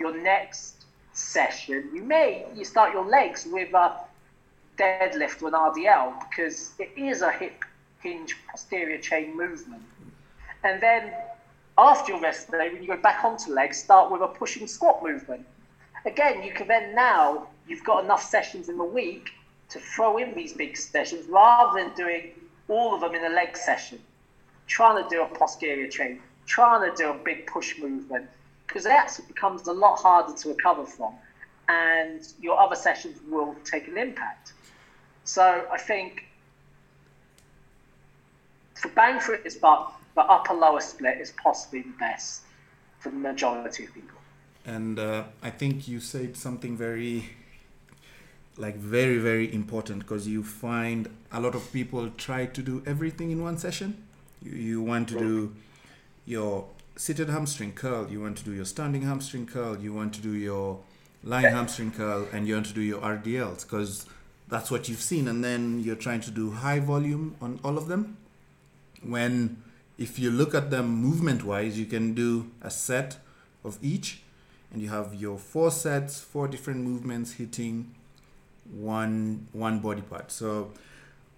Your next session, you may you start your legs with a deadlift or an RDL because it is a hip hinge posterior chain movement. And then after your rest day, when you go back onto legs, start with a pushing squat movement. Again, you can then now, you've got enough sessions in the week to throw in these big sessions rather than doing all of them in a leg session. Trying to do a posterior chain, trying to do a big push movement, because that becomes a lot harder to recover from, and your other sessions will take an impact. So I think for bang for its buck, the upper lower split is possibly the best for the majority of people. And uh, I think you said something very, like very very important because you find a lot of people try to do everything in one session. You, you want to do your seated hamstring curl, you want to do your standing hamstring curl, you want to do your lying hamstring curl, and you want to do your RDLs because that's what you've seen, and then you're trying to do high volume on all of them. When if you look at them movement wise, you can do a set of each, and you have your four sets, four different movements hitting one one body part. So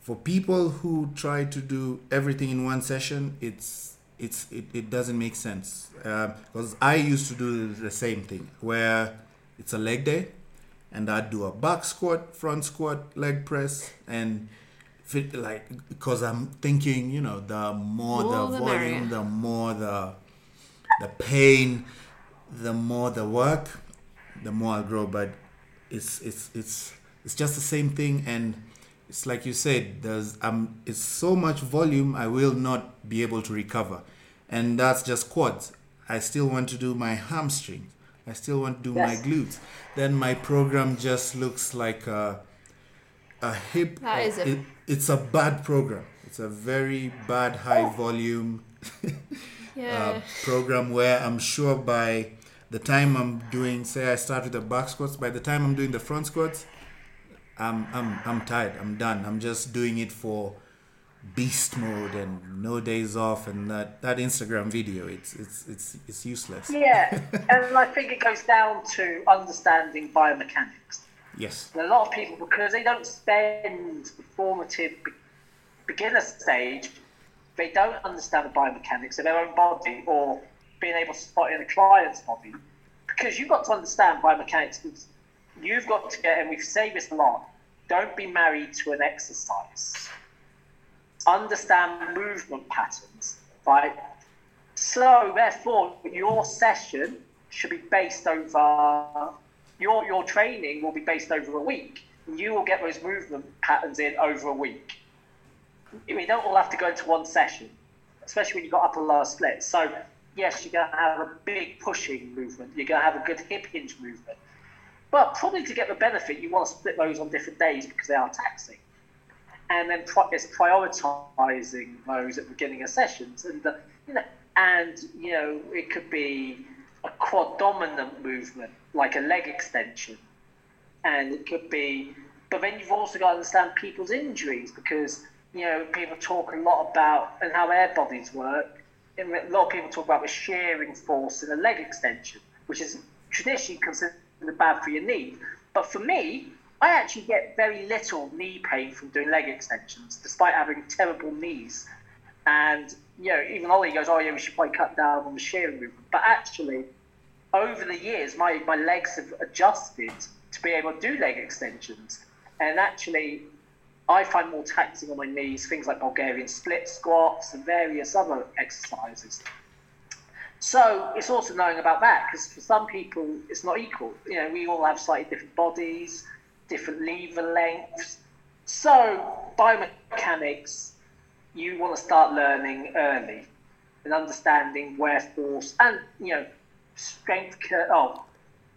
for people who try to do everything in one session, it's it's it, it doesn't make sense because uh, I used to do the same thing where it's a leg day and I'd do a back squat, front squat, leg press, and fit, like because I'm thinking, you know, the more, more the, the volume, merrier. the more the the pain, the more the work, the more I grow. But it's it's it's it's just the same thing, and it's like you said. There's um, it's so much volume. I will not be able to recover, and that's just quads. I still want to do my hamstrings. I still want to do yes. my glutes. Then my program just looks like a, a hip. That is a- it, it's a bad program. It's a very bad high volume yeah. uh, program where I'm sure by the time I'm doing, say I start with the back squats, by the time I'm doing the front squats, I'm I'm I'm tired. I'm done. I'm just doing it for beast mode and no days off and that that Instagram video. It's it's it's it's useless. Yeah, and I think it goes down to understanding biomechanics. Yes. And a lot of people, because they don't spend the formative beginner stage, they don't understand the biomechanics of their own body or being able to spot in a client's body. Because you've got to understand biomechanics. You've got to get, and we say this a lot, don't be married to an exercise. Understand movement patterns, right? So, therefore, your session should be based over your your training will be based over a week. You will get those movement patterns in over a week. We don't all have to go into one session, especially when you've got upper lower splits. So yes, you're going to have a big pushing movement. You're going to have a good hip hinge movement. But probably to get the benefit, you want to split those on different days because they are taxing. And then it's prioritizing those at the beginning of sessions. And, you know, and you know it could be a quad dominant movement like a leg extension, and it could be. But then you've also got to understand people's injuries because you know people talk a lot about and how air bodies work. And a lot of people talk about the shearing force in a leg extension, which is traditionally considered bad for your knee. But for me, I actually get very little knee pain from doing leg extensions, despite having terrible knees. And you know, even Ollie goes, "Oh yeah, we should probably cut down on the shearing movement." But actually, over the years, my my legs have adjusted to be able to do leg extensions, and actually, I find more taxing on my knees things like Bulgarian split squats and various other exercises. So it's also knowing about that because for some people it's not equal. You know, we all have slightly different bodies, different lever lengths. So biomechanics you want to start learning early and understanding where force and you know strength cur- oh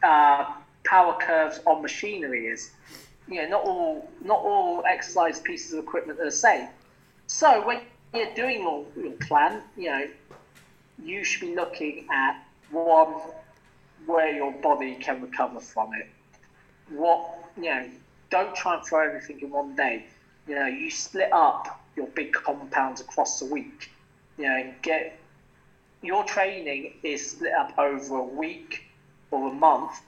uh, power curves on machinery is you know not all not all exercise pieces of equipment are the same so when you're doing your, your plan you know you should be looking at one where your body can recover from it what you know don't try and throw everything in one day you know you split up your big compounds across the week. You know, get your training is split up over a week or a month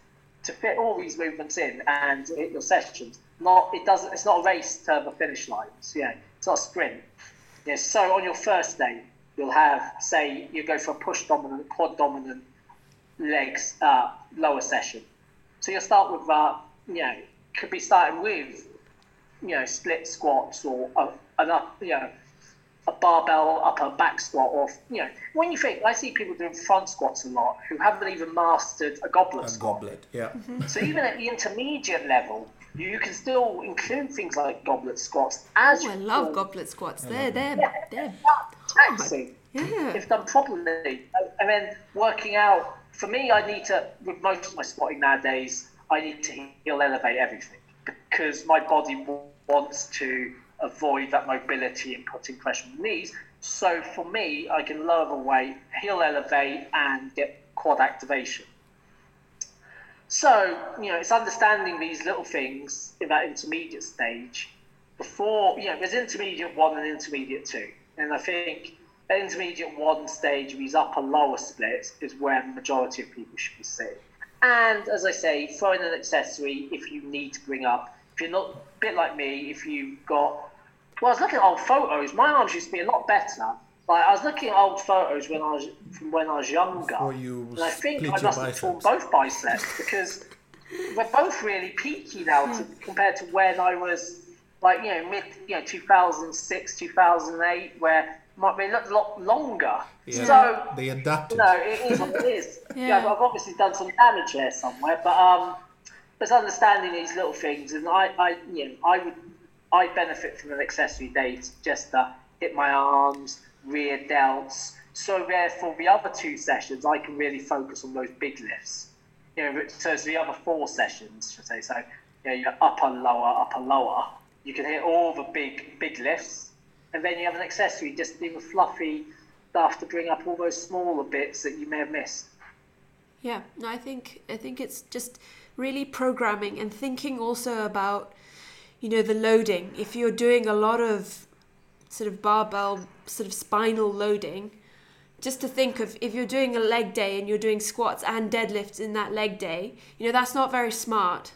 to fit all these movements in and hit your sessions. Not it doesn't. It's not a race to the finish line. So, yeah, it's not a sprint. Yeah, so on your first day, you'll have say you go for a push dominant, quad dominant legs uh, lower session. So you'll start with uh, you know could be starting with you know split squats or a, an up, you know, a barbell upper back squat, or you know, when you think, I see people doing front squats a lot who haven't even mastered a goblet a squat. goblet, yeah. Mm-hmm. So even at the intermediate level, you can still include things like goblet squats as. Oh, I love goblet squats. They're they're yeah, they're taxing. Yeah. If done properly, and then working out. For me, I need to with most of my spotting nowadays. I need to heel elevate everything because my body wants to avoid that mobility and putting pressure on the knees. So for me, I can lower the weight, heel elevate, and get quad activation. So, you know, it's understanding these little things in that intermediate stage before, you know, there's intermediate one and intermediate two. And I think the intermediate one stage, of these upper lower splits, is where the majority of people should be sitting. And as I say, throw in an accessory if you need to bring up. If you're not a bit like me, if you've got well, I was looking at old photos. My arms used to be a lot better. Like I was looking at old photos when I was from when I was younger, and I think I must have torn both biceps because we're both really peaky now to, compared to when I was like you know mid you know 2006 2008 where might be a lot longer. Yeah. So they adapted. You no, know, it is what it is. yeah. yeah, I've obviously done some damage there somewhere, but um, it's understanding these little things, and I, I, you know, I would I benefit from an accessory day just to hit my arms, rear delts. So therefore, the other two sessions, I can really focus on those big lifts. You know, so it's the other four sessions, should I say. So, you know, your upper, lower, upper, lower. You can hit all the big, big lifts, and then you have an accessory, just the fluffy stuff to bring up all those smaller bits that you may have missed. Yeah, no, I think I think it's just really programming and thinking also about you know, the loading. If you're doing a lot of sort of barbell, sort of spinal loading, just to think of if you're doing a leg day and you're doing squats and deadlifts in that leg day, you know, that's not very smart.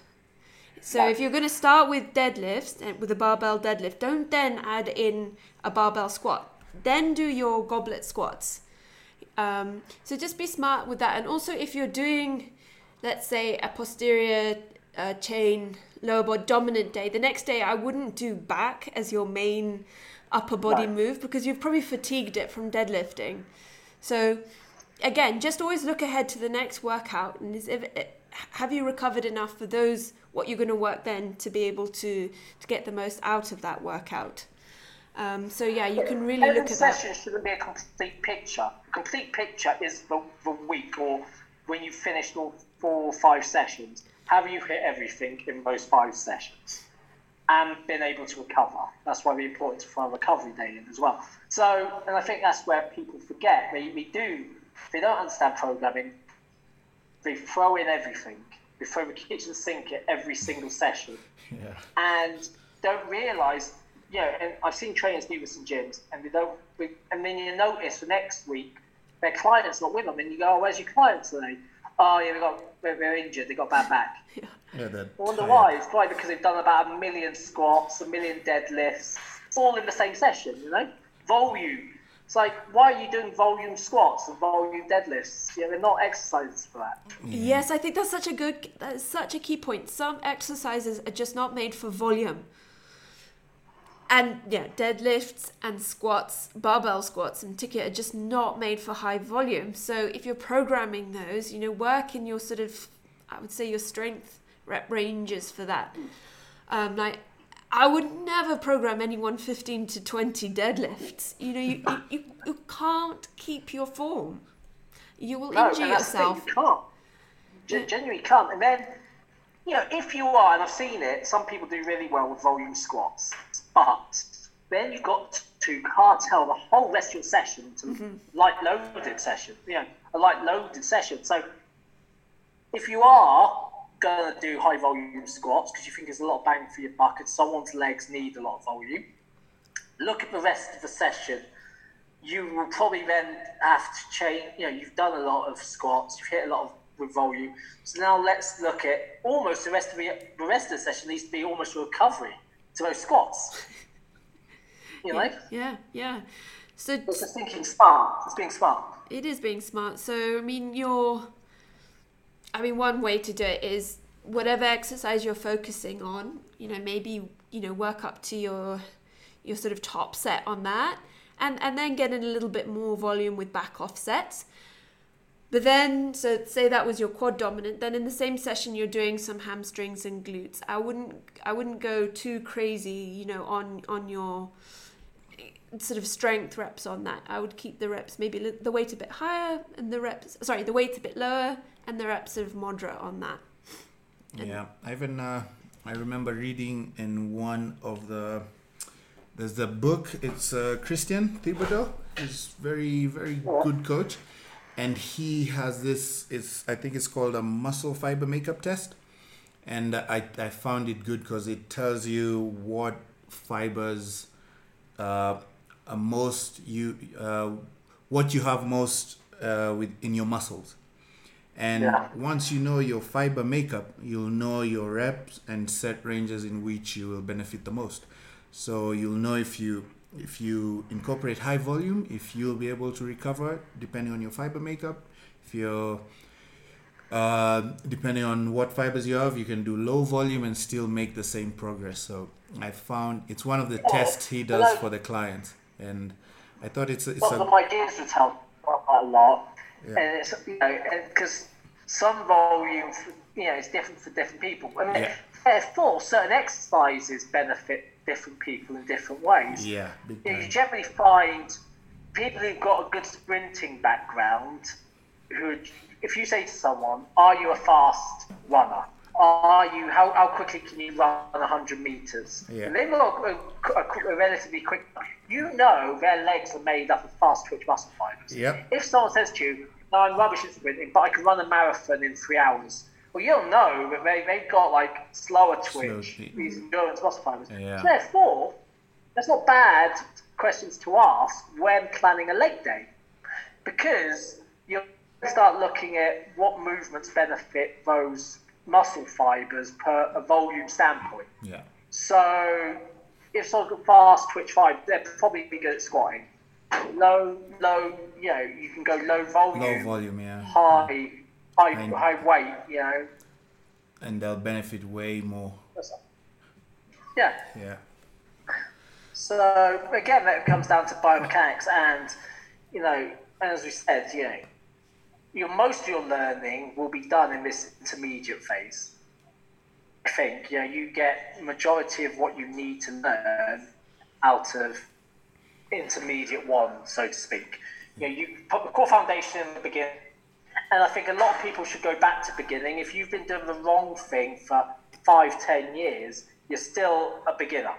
So if you're going to start with deadlifts and with a barbell deadlift, don't then add in a barbell squat. Then do your goblet squats. Um, so just be smart with that. And also, if you're doing, let's say, a posterior uh, chain lower body dominant day, the next day I wouldn't do back as your main upper body right. move because you've probably fatigued it from deadlifting. So again, just always look ahead to the next workout and is if, have you recovered enough for those what you're going to work then to be able to to get the most out of that workout. Um, so yeah, you can really Every look at session that. shouldn't be a complete picture. Complete picture is the, the week or when you've finished all four or five sessions have you hit everything in those five sessions? and been able to recover. That's why we important to find a recovery day in as well. So, and I think that's where people forget. They, they do, they don't understand programming. They throw in everything. They throw the kitchen sink at every single session. Yeah. And don't realise, you know, and I've seen trainers do this in gyms, and they don't, and then you notice the next week their client's not with them, and you go, oh, where's your client today? Oh, yeah, they got, they're, they're injured, they got bad back. Yeah. Yeah, that I wonder tired. why. It's probably because they've done about a million squats, a million deadlifts, all in the same session, you know? Volume. It's like, why are you doing volume squats and volume deadlifts? Yeah, they're not exercises for that. Yes, I think that's such a good, that's such a key point. Some exercises are just not made for volume. And yeah, deadlifts and squats, barbell squats in particular, are just not made for high volume. So if you're programming those, you know, work in your sort of, I would say your strength rep ranges for that. Um, like, I would never program anyone 15 to 20 deadlifts. You know, you, you, you, you can't keep your form. You will No, injure yourself. You can't. Gen- genuinely can't. And then, you know, if you are, and I've seen it, some people do really well with volume squats, but then you've got to cartel the whole rest of your session to mm-hmm. light loaded session, you know, a light loaded session. So if you are going to do high volume squats because you think there's a lot of bang for your buck and someone's legs need a lot of volume, look at the rest of the session. You will probably then have to change. You know, you've done a lot of squats, you've hit a lot of with volume. So now let's look at almost the rest of the the rest of the session needs to be almost a recovery to those squats. You know, Yeah, yeah. So it's just thinking smart. It's being smart. it is being smart. So I mean, you're. I mean, one way to do it is whatever exercise you're focusing on. You know, maybe you know work up to your your sort of top set on that, and and then get in a little bit more volume with back offsets. But then, so say that was your quad dominant. Then in the same session, you're doing some hamstrings and glutes. I wouldn't, I wouldn't go too crazy, you know, on on your sort of strength reps on that. I would keep the reps maybe the weight a bit higher and the reps, sorry, the weight a bit lower and the reps sort of moderate on that. And- Yeah, I even uh, I remember reading in one of the there's the book. It's uh, Christian Thibaudeau. He's very very good coach, and he has this. It's I think it's called a muscle fiber makeup test, and I I found it good because it tells you what fibers uh, most you uh, what you have most uh, with in your muscles. And Yeah. once you know your fiber makeup, you'll know your reps and set ranges in which you will benefit the most. So you'll know if you if you incorporate high volume, if you'll be able to recover depending on your fiber makeup. If you're uh, depending on what fibers you have, you can do low volume and still make the same progress. So I found it's one of the tests he does hello. for the clients, and I thought it's a, it's Well, a my kids would tell me about that a lot, Yeah. and it's you know because some volume, you know, is different for different people. I mean, Yeah. therefore, certain exercises benefit different people in different ways. yeah You, know, you generally find people who've got a good sprinting background who, if you say to someone, "Are you a fast runner?" Are you how, how quickly can you run 100 meters? Yeah. And they've got a, a, a relatively quick. You know their legs are made up of fast twitch muscle fibers. Yep. If someone says to you, "No, I'm rubbish at sprinting, but I can run a marathon in three hours," well, you'll know that they, they've got like slower twitch, twitch. these endurance muscle fibers. Yeah. So therefore, that's not bad questions to ask when planning a leg day, because you'll start looking at what movements benefit those muscle fibers per a volume standpoint. yeah So if someone's got fast twitch five, they're probably be good at squatting. Low, low, you know, you can go low volume, low volume yeah high, high, And- high weight. You know, and they'll benefit way more yeah. yeah So again, that comes down to biomechanics, and you know, as we said, you know, most of your learning will be done in this intermediate phase. I think you know you get majority of what you need to learn out of intermediate one, so to speak. You know, you put the core foundation in the beginning, and I think a lot of people should go back to beginning. If you've been doing the wrong thing for five, ten years, you're still a beginner.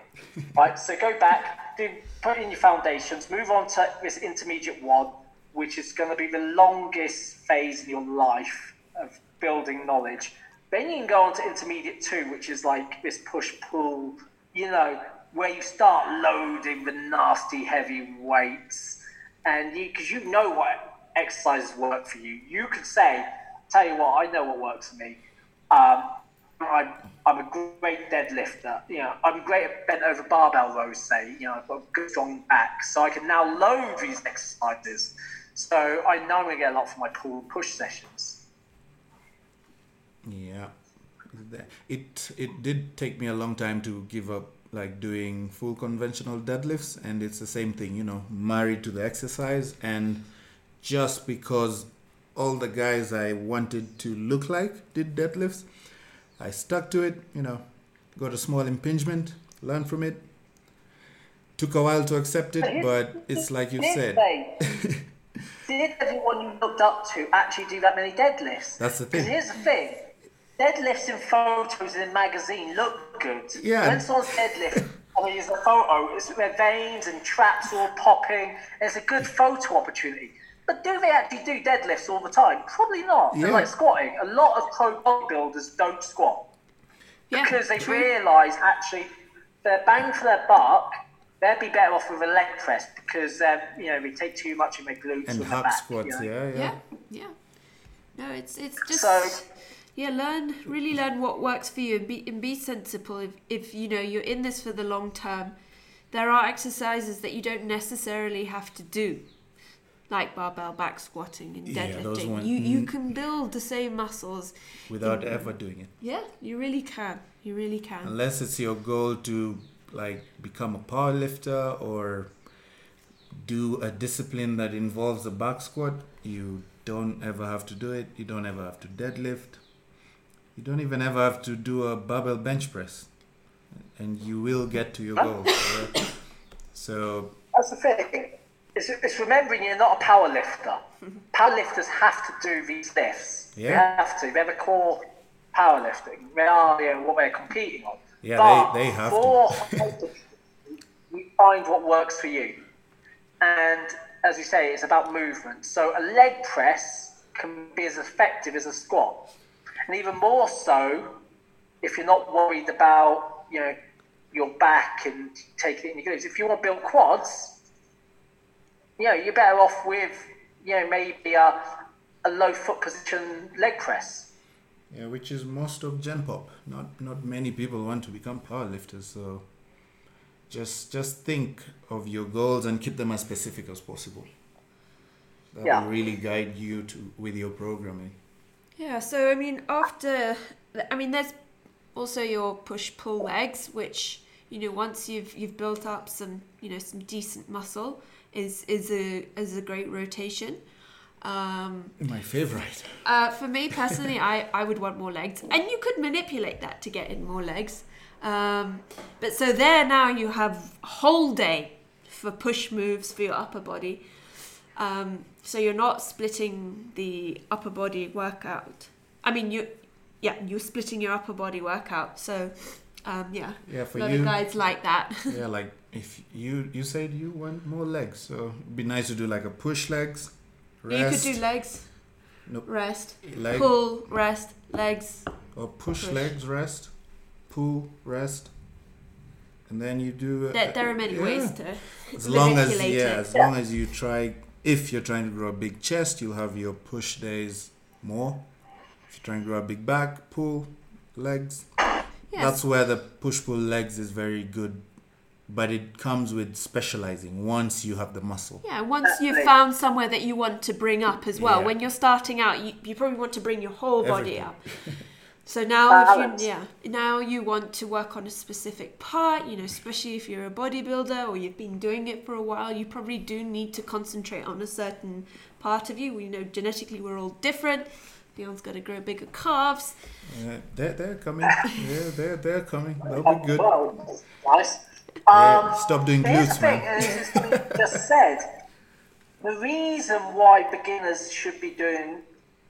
right, so go back, do put in your foundations, move on to this intermediate one, which is going to be the longest phase in your life of building knowledge. Then you can go on to intermediate two, which is like this push pull, you know, where you start loading the nasty heavy weights, and because you, you know what exercises work for you, you can say, "Tell you what, I know what works for me." Um, I'm, I'm a great deadlifter. You know, I'm great at bent over barbell rows. Say, you know, I've got a good strong back, so I can now load these exercises. So I know I'm going to get a lot from my pull push sessions. Yeah, it it did take me a long time to give up like doing full conventional deadlifts, and it's the same thing. You know, married to the exercise, and just because all the guys I wanted to look like did deadlifts, I stuck to it. You know, got a small impingement, learned from it. Took a while to accept it, but it's like you said. did everyone you looked up to actually do that many deadlifts? That's the thing. Here's the thing: deadlifts in photos in magazine look good. Yeah. When someone's deadlift, I mean, it's a photo. It's their veins and traps all popping. It's a good photo opportunity. But do they actually do deadlifts all the time? Probably not. Yeah. like squatting. A lot of pro bodybuilders don't squat yeah, because they realise actually they're bang for their buck they'd be better off with a leg press because um, you know they take too much in their glutes and hack squats. You know? Yeah, yeah, yeah, No, it's it's just so, yeah. Learn really learn what works for you and be and be sensible. If if you know you're in this for the long term, there are exercises that you don't necessarily have to do. Like barbell back squatting and deadlifting, yeah, you you mm. can build the same muscles without in, ever doing it. Yeah, you really can. You really can. Unless it's your goal to like become a power lifter or do a discipline that involves a back squat, you don't ever have to do it. You don't ever have to deadlift. You don't even ever have to do a barbell bench press, and you will get to your goal. So that's the thing. It's, it's remembering you're not a power lifter. Power lifters have to do these lifts. Yeah. They have to. They have a core powerlifting. They are you know, what they're competing on. Yeah, but they, they have to. we find what works for you. And as we say, it's about movement. So a leg press can be as effective as a squat. And even more so if you're not worried about, you know, your back and taking it in your glutes. If you want to build quads, you know, you're better off with, you know, maybe a, a low foot position leg press yeah, which is most of Gen Pop. Not not many people want to become powerlifters, so just just think of your goals and keep them as specific as possible. That yeah. will really guide you to with your programming. Yeah, so I mean after I mean there's also your push pull legs which you know once you've you've built up some you know some decent muscle is is a is a great rotation um, My favorite. Uh, for me personally, I, I would want more legs, and you could manipulate that to get in more legs. Um, but so there now you have whole day for push moves for your upper body. Um, so you're not splitting the upper body workout. I mean, you, yeah, you're splitting your upper body workout. So, um, yeah, yeah, for a lot you, of guys like that. yeah, like if you you said you want more legs, so it'd be nice to do like a push legs Rest. You could do legs. Nope. Rest. Leg. Pull, rest, legs. Or push, push, legs, rest. Pull, rest. And then you do. There, there are many yeah. ways to. As long as yeah, it. as long as you try. If you're trying to grow a big chest, you'll have your push days more. If you're trying to grow a big back, pull, legs. Yes. That's where the push pull legs is very good but it comes with specializing once you have the muscle. Yeah, once you've found somewhere that you want to bring up as well. Yeah. When you're starting out, you, you probably want to bring your whole body Everything. up. So now, if you, yeah, now you want to work on a specific part. You know, especially if you're a bodybuilder or you've been doing it for a while, you probably do need to concentrate on a certain part of you. We know genetically we're all different. Leon's got to grow bigger calves. Yeah, they're, they're coming. yeah, they're, they're coming. They'll be good. Nice. Um, yeah, stop doing glutes, man. As just said, the reason why beginners should be doing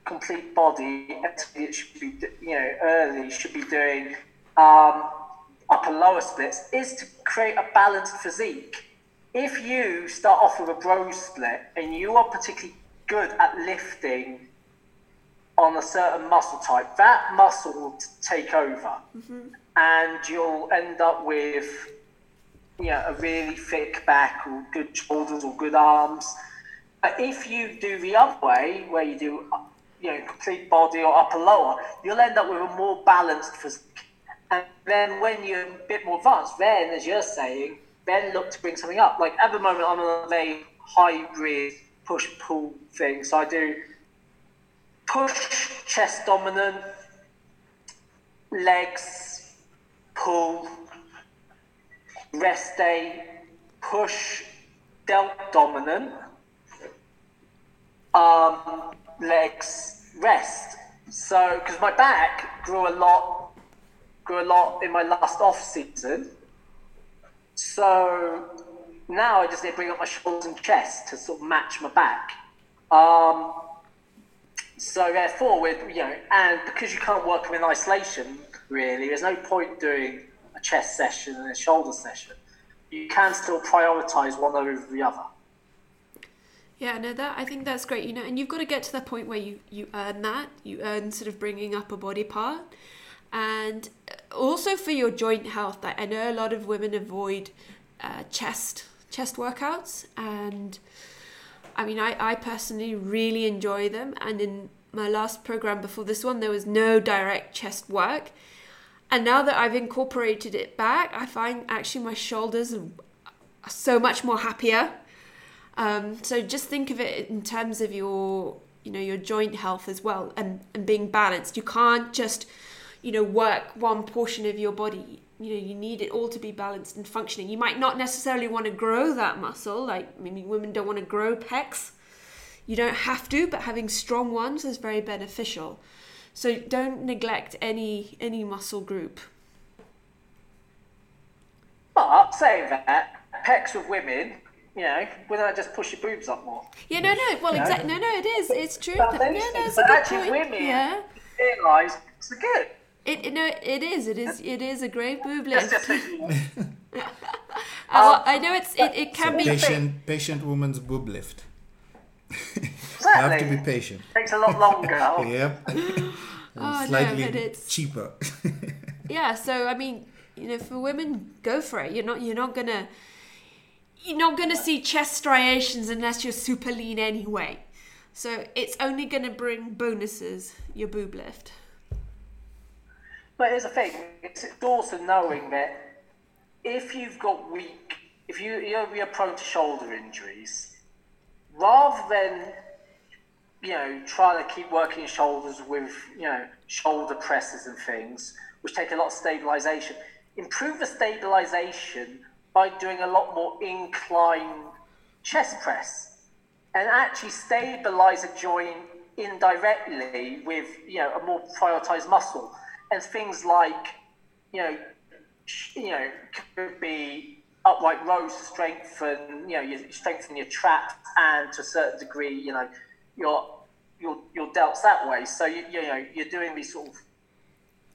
complete body, it should be, you know, early, should be doing um, upper lower splits is to create a balanced physique. If you start off with a bro split and you are particularly good at lifting on a certain muscle type, that muscle will take over, mm-hmm. and you'll end up with you know, a really thick back or good shoulders or good arms. But if you do the other way, where you do you know complete body or upper lower, you'll end up with a more balanced physique. And then when you're a bit more advanced, then as you're saying, then look to bring something up. Like at the moment, I'm on a very hybrid push pull thing. So I do push chest dominant, legs, pull, rest day, push delt dominant, um, legs, rest. So, because my back grew a lot, grew a lot in my last off season. So now I just need to bring up my shoulders and chest to sort of match my back. Um, so therefore, with you know, and because you can't work them in isolation, really, there's no point doing chest session and a shoulder session. You can still prioritize one over the other. Yeah, no, that I think that's great. You know, and you've got to get to the point where you you earn that. You earn sort of bringing up a body part, and also for your joint health. I know a lot of women avoid uh, chest chest workouts, and I mean, I I personally really enjoy them. And in my last program before this one, there was no direct chest work. And now that I've incorporated it back, I find actually my shoulders are so much more happier um, so just think of it in terms of your, you know, your joint health as well, and and being balanced. You can't just, you know, work one portion of your body. You know, you need it all to be balanced and functioning. You might not necessarily want to grow that muscle. Like maybe women don't want to grow pecs. You don't have to, but having strong ones is very beneficial. So don't neglect any any muscle group. But saying that, pecs with women you know, without just push your boobs up more. Yeah, no, no. Well, exactly. No, no, it is. It's true. Yeah, no, it's but a good actually, point. women yeah. realise it's good. It, no, it is. It is. It is a great boob lift. uh, I know it's. It, it can so be patient. Patient woman's boob lift. Have to be patient. Takes a lot longer. yep. oh, slightly no, but it's, cheaper. yeah. So I mean, you know, for women, go for it. You're not. You're not gonna you're not going to see chest striations unless you're super lean anyway. So it's only going to bring bonuses, your boob lift. But here's the thing it's also knowing that if you've got weak, if you, you're, you're prone to shoulder injuries, rather than you know, try to keep working shoulders with, you know, shoulder presses and things, which take a lot of stabilization. Improve the stabilization by doing a lot more incline chest press and actually stabilize a joint indirectly with you know a more prioritized muscle and things like you know you know could be upright rows to strengthen you know you strengthen your traps and to a certain degree you know your your your delts that way so you, you know you're doing these sort of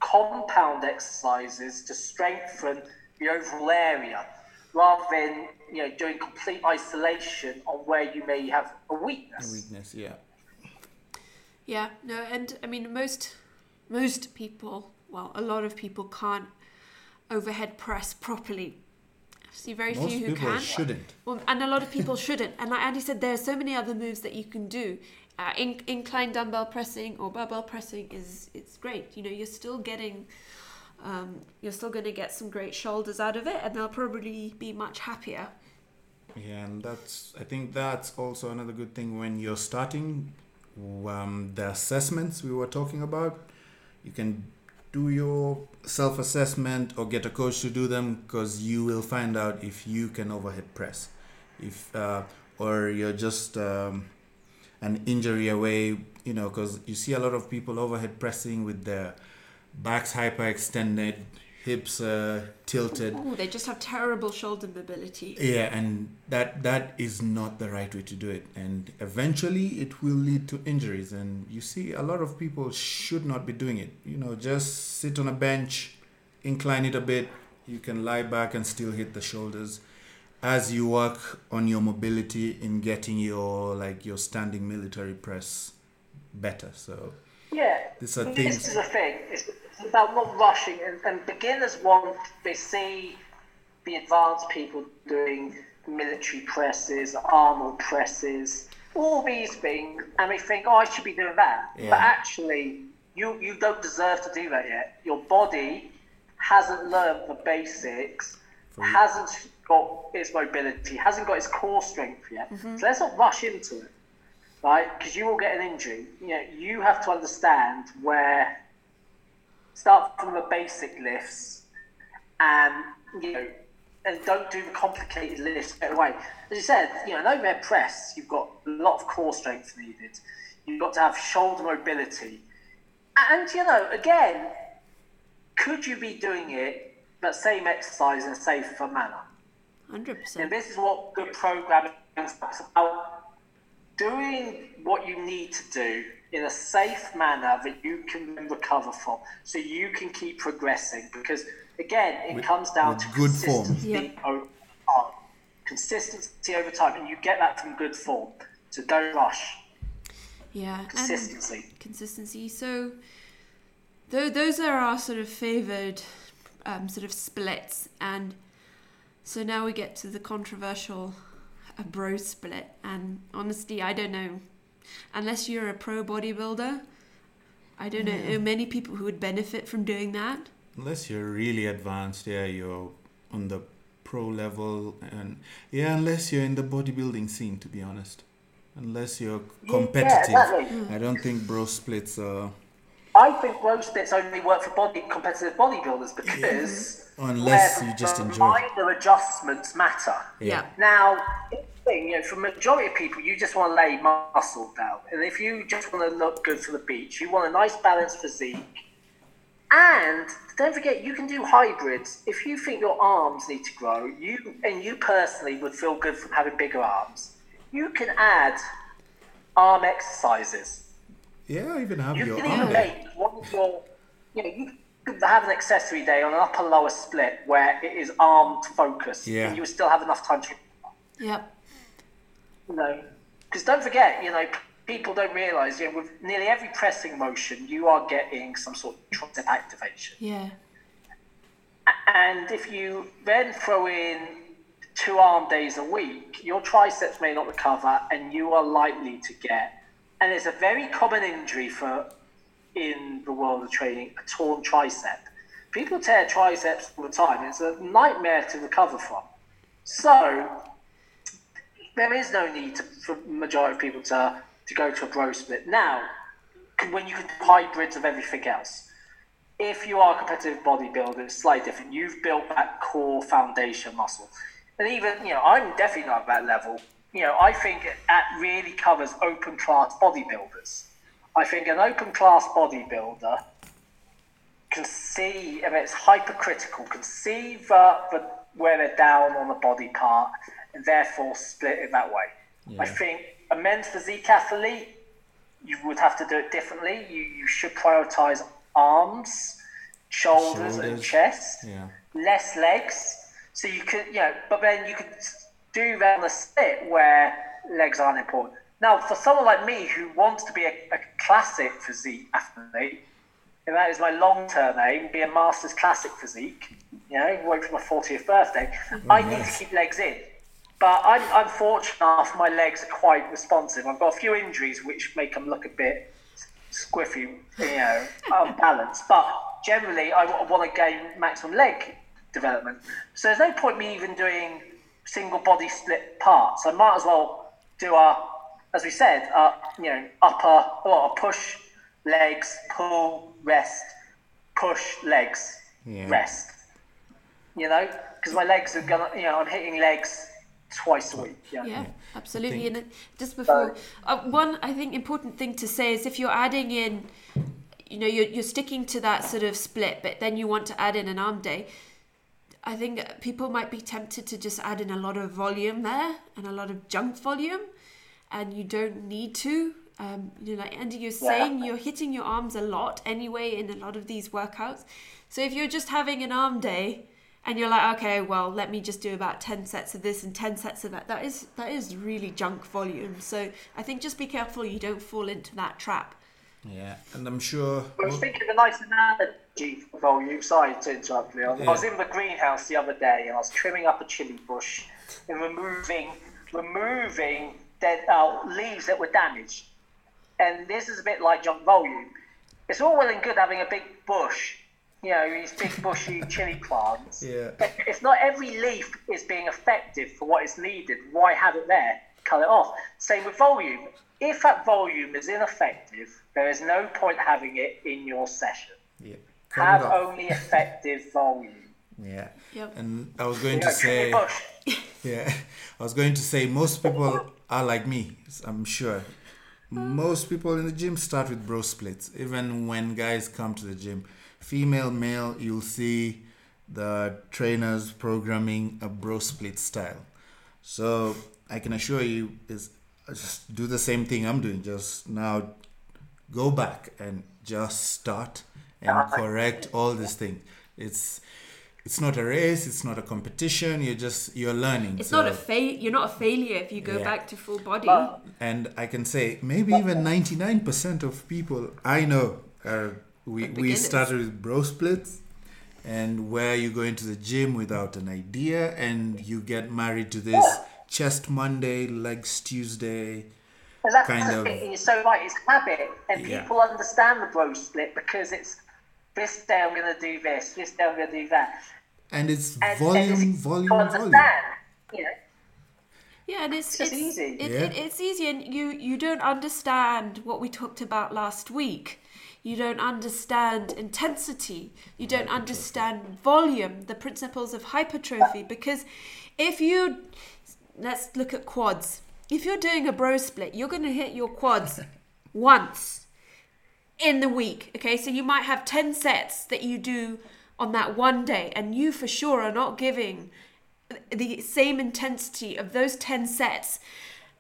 compound exercises to strengthen the overall area rather than you know doing complete isolation on where you may have a weakness. A weakness, yeah. Yeah, no, and I mean most most people, well, a lot of people can't overhead press properly. See very most few who can. shouldn't. Well, and a lot of people shouldn't. And like Andy said, there are so many other moves that you can do. Uh, in, incline dumbbell pressing or barbell pressing is it's great. You know, you're still getting um, you're still going to get some great shoulders out of it and they'll probably be much happier yeah and that's i think that's also another good thing when you're starting um, the assessments we were talking about you can do your self-assessment or get a coach to do them because you will find out if you can overhead press. If uh, or you're just um, an injury away you know because you see a lot of people overhead pressing with their backs hyperextended, hips uh, tilted. Ooh, they just have terrible shoulder mobility. Yeah, and that that is not the right way to do it. And eventually, it will lead to injuries. And you see, a lot of people should not be doing it. You know, just sit on a bench, incline it a bit, You can lie back and still hit the shoulders as you work on your mobility in getting your like your standing military press better. So yeah, these are this is a thing. It's, it's about not rushing, and, and beginners want they see the advanced people doing military presses, Arnold presses, all these things, and they think, oh, I should be doing that. Yeah. But actually, you you don't deserve to do that yet. Your body hasn't learned the basics, hasn't got its mobility, hasn't got its core strength yet. Mm-hmm. So let's not rush into it, right? Because you will get an injury. You know, you have to understand where. Start from the basic lifts, and you know, and don't do the complicated lifts straight away. As you said, you know, an overhead press, you've got a lot of core strength needed. You've got to have shoulder mobility, and you know, again, could you be doing it but same exercise in a safer manner? Hundred And percent. And this is what good programming is about doing what you need to do in a safe manner that you can recover from so you can keep progressing because again it With- comes down to good form. consistency Yep. over time. Consistency over time and you get that from good form. So don't rush. Yeah, and Consistency. consistency. So, tho- those are our sort of favored um, sort of splits, and so now we get to the controversial a bro split. And honestly, I don't know, unless you're a pro bodybuilder, I don't know many people who would benefit from doing that. Unless you're really advanced, yeah, you're on the pro level, and yeah, unless you're in the bodybuilding scene, to be honest. Unless you're competitive, Yeah, hmm. exactly. I don't think bro splits are. I think bro splits only work for body competitive bodybuilders because Unless where you just enjoy. minor adjustments matter. Yeah. Now, here's the thing, you know, for majority of people, you just want to lay muscle down. And if you just want to look good for the beach, you want a nice balanced physique. And don't forget, you can do hybrids. If you think your arms need to grow, you and you personally would feel good from having bigger arms, you can add arm exercises. Yeah, even have You your can arm even day. make one of your, you know, you could have an accessory day on an upper lower split where it is armed focused, Yeah. and you would still have enough time to Yep. You know, because don't forget, you know, people don't realize, you know, with nearly every pressing motion, you are getting some sort of tricep activation. Yeah. And if you then throw in two arm days a week, your triceps may not recover and you are likely to get, and it's a very common injury for in the world of training, a torn tricep. People tear triceps all the time. It's a nightmare to recover from. So there is no need to, for majority of people to, to go to a bro split. Now, when you can hybrids of everything else, if you are a competitive bodybuilder, it's slightly different. You've built that core foundation muscle. And even, you know, I'm definitely not at that level. You know, I think that really covers open class bodybuilders. I think an open class bodybuilder can see, and it's hypercritical, can see the, the, where they're down on the body part and therefore split it that way. I think a men's physique athlete, you would have to do it differently. You, you should prioritize arms, shoulders, and chest, Yeah. less legs. So you could, you know, but then you could do that on a split where legs aren't important. Now, for someone like me who wants to be a, a classic physique athlete, and that is my long-term aim, be a master's classic physique, you know, wait for my 40th birthday, I need to keep legs in. But I'm, I'm fortunate enough, my legs are quite responsive. I've got a few injuries which make them look a bit squiffy, you know, unbalanced. But generally, I want to gain maximum leg development. So there's no point me even doing single body split parts. I might as well do a, as we said, uh, you know, upper or a push, legs, pull, rest, push, legs, Yeah. rest. You know, because my legs are gonna, you know, I'm hitting legs twice a week. Yeah. Yeah, absolutely. And just before, uh, one I think important thing to say is if you're adding in, you know, you're you're sticking to that sort of split, but then you want to add in an arm day. I think people might be tempted to just add in a lot of volume there and a lot of junk volume, and you don't need to. Um, you know, like Andy, you're saying you're hitting your arms a lot anyway in a lot of these workouts. So if you're just having an arm day and you're like, okay, well, let me just do about ten sets of this and ten sets of that. That is that is really junk volume. So I think just be careful you don't fall into that trap. Yeah, and I'm sure. I was thinking of a nice analogy for volume. Sorry to interrupt, Leon. Yeah. I was in the greenhouse the other day and I was trimming up a chili bush and removing removing dead uh, leaves that were damaged. And this is a bit like junk volume. It's all well and good having a big bush, you know, these big bushy chili plants. Yeah. But if not every leaf is being effective for what is needed, why have it there? Cut it off. Same with volume. If that volume is ineffective, there is no point having it in your session. Yeah. Cut Have it only effective volume. Yeah. Yep. And I was going You to know, say. your bush. Yeah, I was going to say most people are like me. I'm sure. Most people in the gym start with bro splits. Even when guys come to the gym, female, male, you'll see the trainers programming a bro split style. So I can assure you, is just do the same thing I'm doing. Just now, go back and just start and correct all these things. It's it's not a race. It's not a competition. You're just you're learning. It's So- not a fail. You're not a failure if you go Yeah. back to full body. And I can say maybe even 99% of people I know are we, we started with bro splits and where you go into the gym without an idea and you get married to this chest Monday, legs Tuesday. And that's kind the of- thing, You're so right. It's habit, and Yeah. people understand the bro split because it's this day I'm going to do this, this day I'm going to do that. And it's And, volume, and it's volume, to volume. understand. You know, Yeah, and it's just it's easy. It, Yeah. it, it's easy, and you you don't understand what we talked about last week. You don't understand intensity. You don't understand volume, the principles of hypertrophy. Because if you let's look at quads. If you're doing a bro split, you're going to hit your quads once in the week. Okay, so you might have 10 sets that you do on that one day, and you for sure are not giving the same intensity of those 10 sets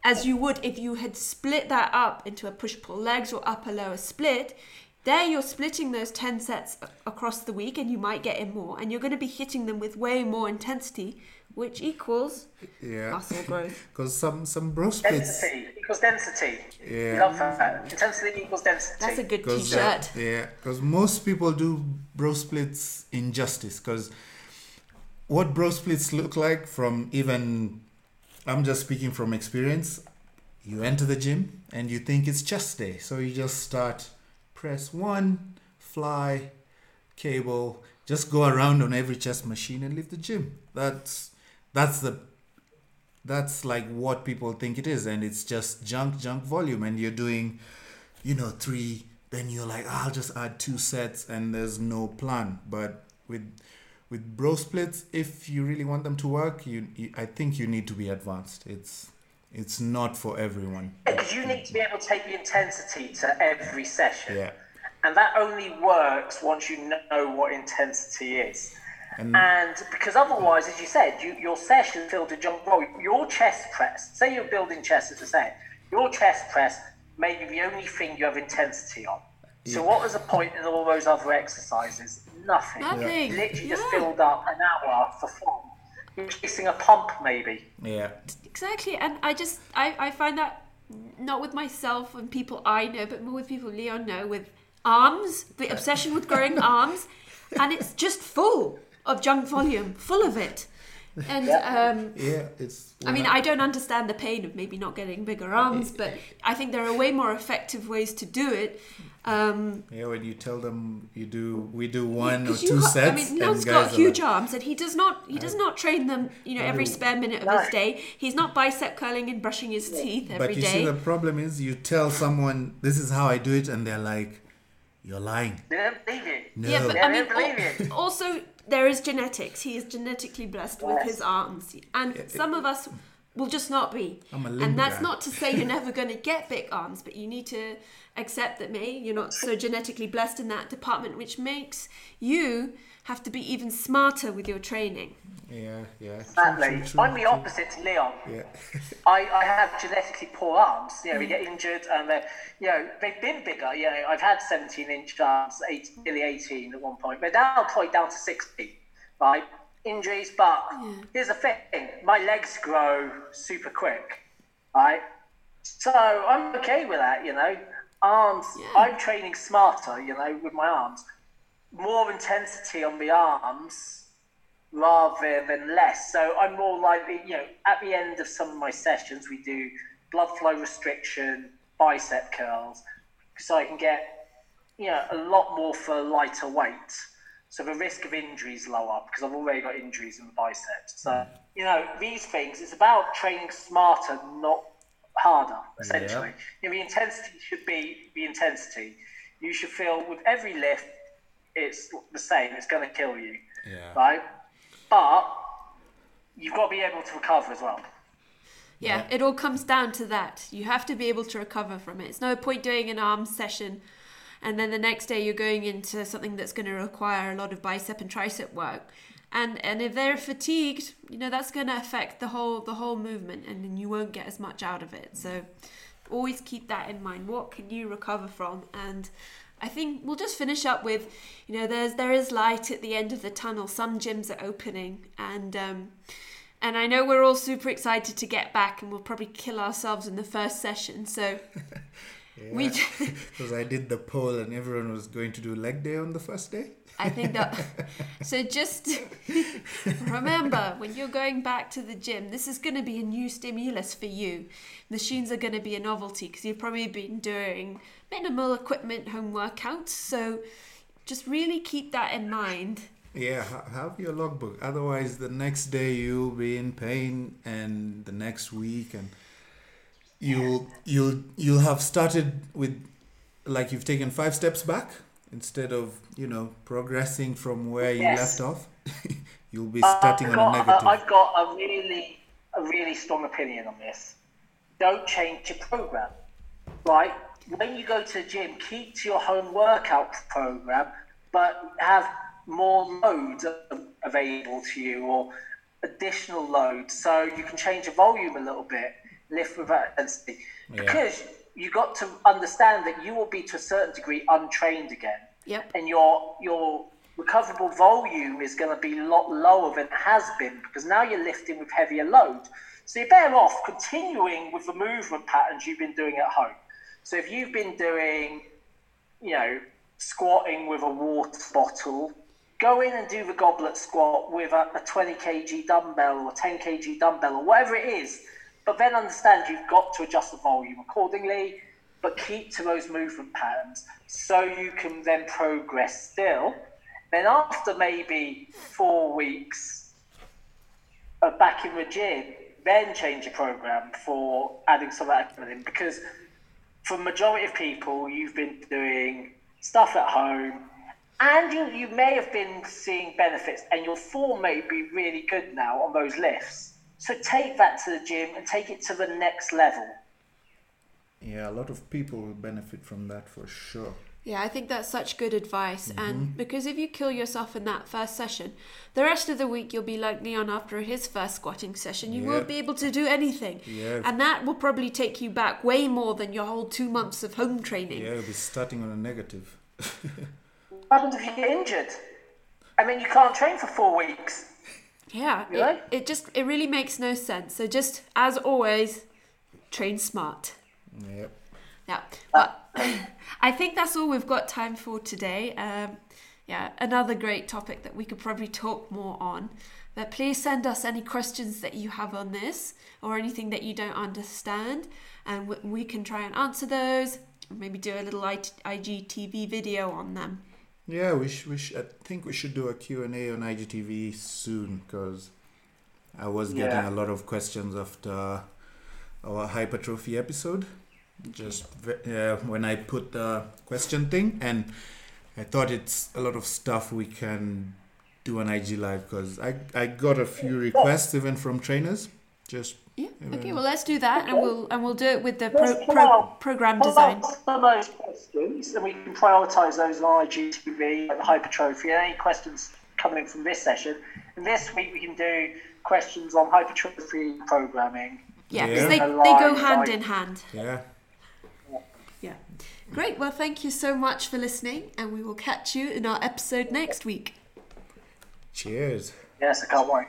as you would if you had split that up into a push pull legs or upper lower split. There, you're splitting those 10 sets across the week, and you might get in more, and you're going to be hitting them with way more intensity, which equals Yeah. muscle growth. Because some, some bro splits. density equals density. Yeah. Love that. Intensity equals density. That's a good Cause, t-shirt. uh, yeah, because most people do bro splits injustice. Because what bro splits look like from even, I'm just speaking from experience. You enter the gym and you think it's chest day, so you just start press one, fly, cable, just go around on every chest machine and leave the gym. That's that's the that's like what people think it is and it's just junk junk volume and you're doing you know three then you're like "Ah, i'll just add two sets and there's no plan but with with bro splits if you really want them to work you, you i think you need to be advanced it's it's not for everyone Because you need to be able to take the intensity to every session. yeah And that only works once you know what intensity is. and And because otherwise, as you said, you, your session filled to jump roll. Your chest press, say you're building chest as I said, your chest press may be the only thing you have intensity on. So what was the point in all those other exercises? Nothing. Nothing. You literally just filled up an hour for fun. You're chasing a pump, maybe. yeah Exactly, and I just I, I find that not with myself and people I know, but more with people Leon know with arms, the obsession with growing arms, and it's just full of junk volume, full of it. And um, yeah it's I mean, I don't understand the pain of maybe not getting bigger arms, but I think there are way more effective ways to do it. Um, yeah when you tell them you do we do one or two ha- sets I mean, and Leon's guys got huge like, arms, and he does not he does not train them. You know, every do- spare minute of No. his day. He's not bicep curling and brushing his teeth But you day. see, the problem is you tell someone this is how I do it, and they're like, "You're lying." They don't believe you. No. Yeah, but Yeah, I mean, al- also there is genetics. He is genetically blessed with his arms, and some of us will just not be. I'm a and that's guy. not to say you're never going to get big arms, but you need to accept that maybe you're not so genetically blessed in that department, which makes you have to be even smarter with your training. Yeah, yeah. True, true, true, I'm the opposite to Leon. Yeah. I, I have genetically poor arms. You know, we get injured and they're, you know, they've been bigger. You know, I've had 17 inch arms, eight, nearly 18 at one point, but now I'm probably down to 60, right? Injuries, but yeah. here's the thing: my legs grow super quick, right? So I'm okay with that, you know. Arms, yeah. I'm training smarter, you know, with my arms. More intensity on the arms rather than less. So I'm more likely, you know, at the end of some of my sessions, we do blood flow restriction, bicep curls, so I can get, you know, a lot more for lighter weight. So the risk of injury is lower because I've already got injuries in the biceps. So, mm. you know, these things, it's about training smarter, not harder, essentially. Yeah. You know, the intensity should be the intensity. You should feel with every lift, it's the same. It's going to kill you, yeah. right? But you've got to be able to recover as well. Yeah, yeah, it all comes down to that. You have to be able to recover from it. It's no point doing an arm session and then the next day you're going into something that's going to require a lot of bicep and tricep work and and if they're fatigued you know that's going to affect the whole the whole movement and then you won't get as much out of it so always keep that in mind what can you recover from and I think we'll just finish up with, you know, there's there is light at the end of the tunnel. Some gyms are opening, and um, and I know we're all super excited to get back, and we'll probably kill ourselves in the first session. So yeah, because I did the poll, and everyone was going to do leg day on the first day. I think that. so just remember when you're going back to the gym, this is going to be a new stimulus for you. Machines are going to be a novelty because you've probably been doing minimal equipment home workouts. So just really keep that in mind. Yeah, have your logbook. Otherwise, the next day you'll be in pain, and the next week, and you'll you'll you'll have started with like you've taken five steps back instead of you know progressing from where you left off. You'll be starting got, on a negative i've got a really a really strong opinion on this. Don't change your program right? When you go to the gym keep to your home workout program but have more loads available to you or additional loads so you can change the volume a little bit lift without intensity yeah. because you got to understand that you will be to a certain degree untrained again. Yep. And your your recoverable volume is going to be a lot lower than it has been because now you're lifting with heavier load. So you're better off continuing with the movement patterns you've been doing at home. So if you've been doing, you know, squatting with a water bottle, go in and do the goblet squat with a, a 20 kg dumbbell or 10 kg dumbbell or whatever it is but then understand you've got to adjust the volume accordingly, but keep to those movement patterns so you can then progress still. Then after maybe four weeks of back in the gym, then change your program for adding some that in because for majority of people, you've been doing stuff at home and you, you may have been seeing benefits and your form may be really good now on those lifts so take that to the gym and take it to the next level. Yeah, a lot of people will benefit from that for sure. Yeah, I think that's such good advice. Mm-hmm. And because if you kill yourself in that first session, the rest of the week you'll be like Leon after his first squatting session. You yep. won't be able to do anything. Yeah. And that will probably take you back way more than your whole two months of home training. Yeah, you'll be starting on a negative. what happens if you get injured? I mean, you can't train for four weeks. Yeah, it, it just it really makes no sense. So just as always, train smart. Yep. Yeah. But I think that's all we've got time for today. Um, yeah, another great topic that we could probably talk more on. But please send us any questions that you have on this or anything that you don't understand, and we can try and answer those. Maybe do a little IGTV video on them. Yeah, we sh- we sh- I think we should do a Q&A on IGTV soon because I was getting yeah. a lot of questions after our hypertrophy episode. Just uh, when I put the question thing, and I thought it's a lot of stuff we can do on IG Live because I, I got a few requests even from trainers. Just yeah. Okay. Well, let's do that, and we'll and we'll do it with the pro, pro, program design. Some those questions, and we can prioritise those on IGTV, like the hypertrophy. Any questions coming in from this session? And this week we can do questions on hypertrophy programming. Yeah, because yeah. they, they go hand in hand. Yeah. Yeah. Great. Well, thank you so much for listening, and we will catch you in our episode next week. Cheers. Yes, I can't wait.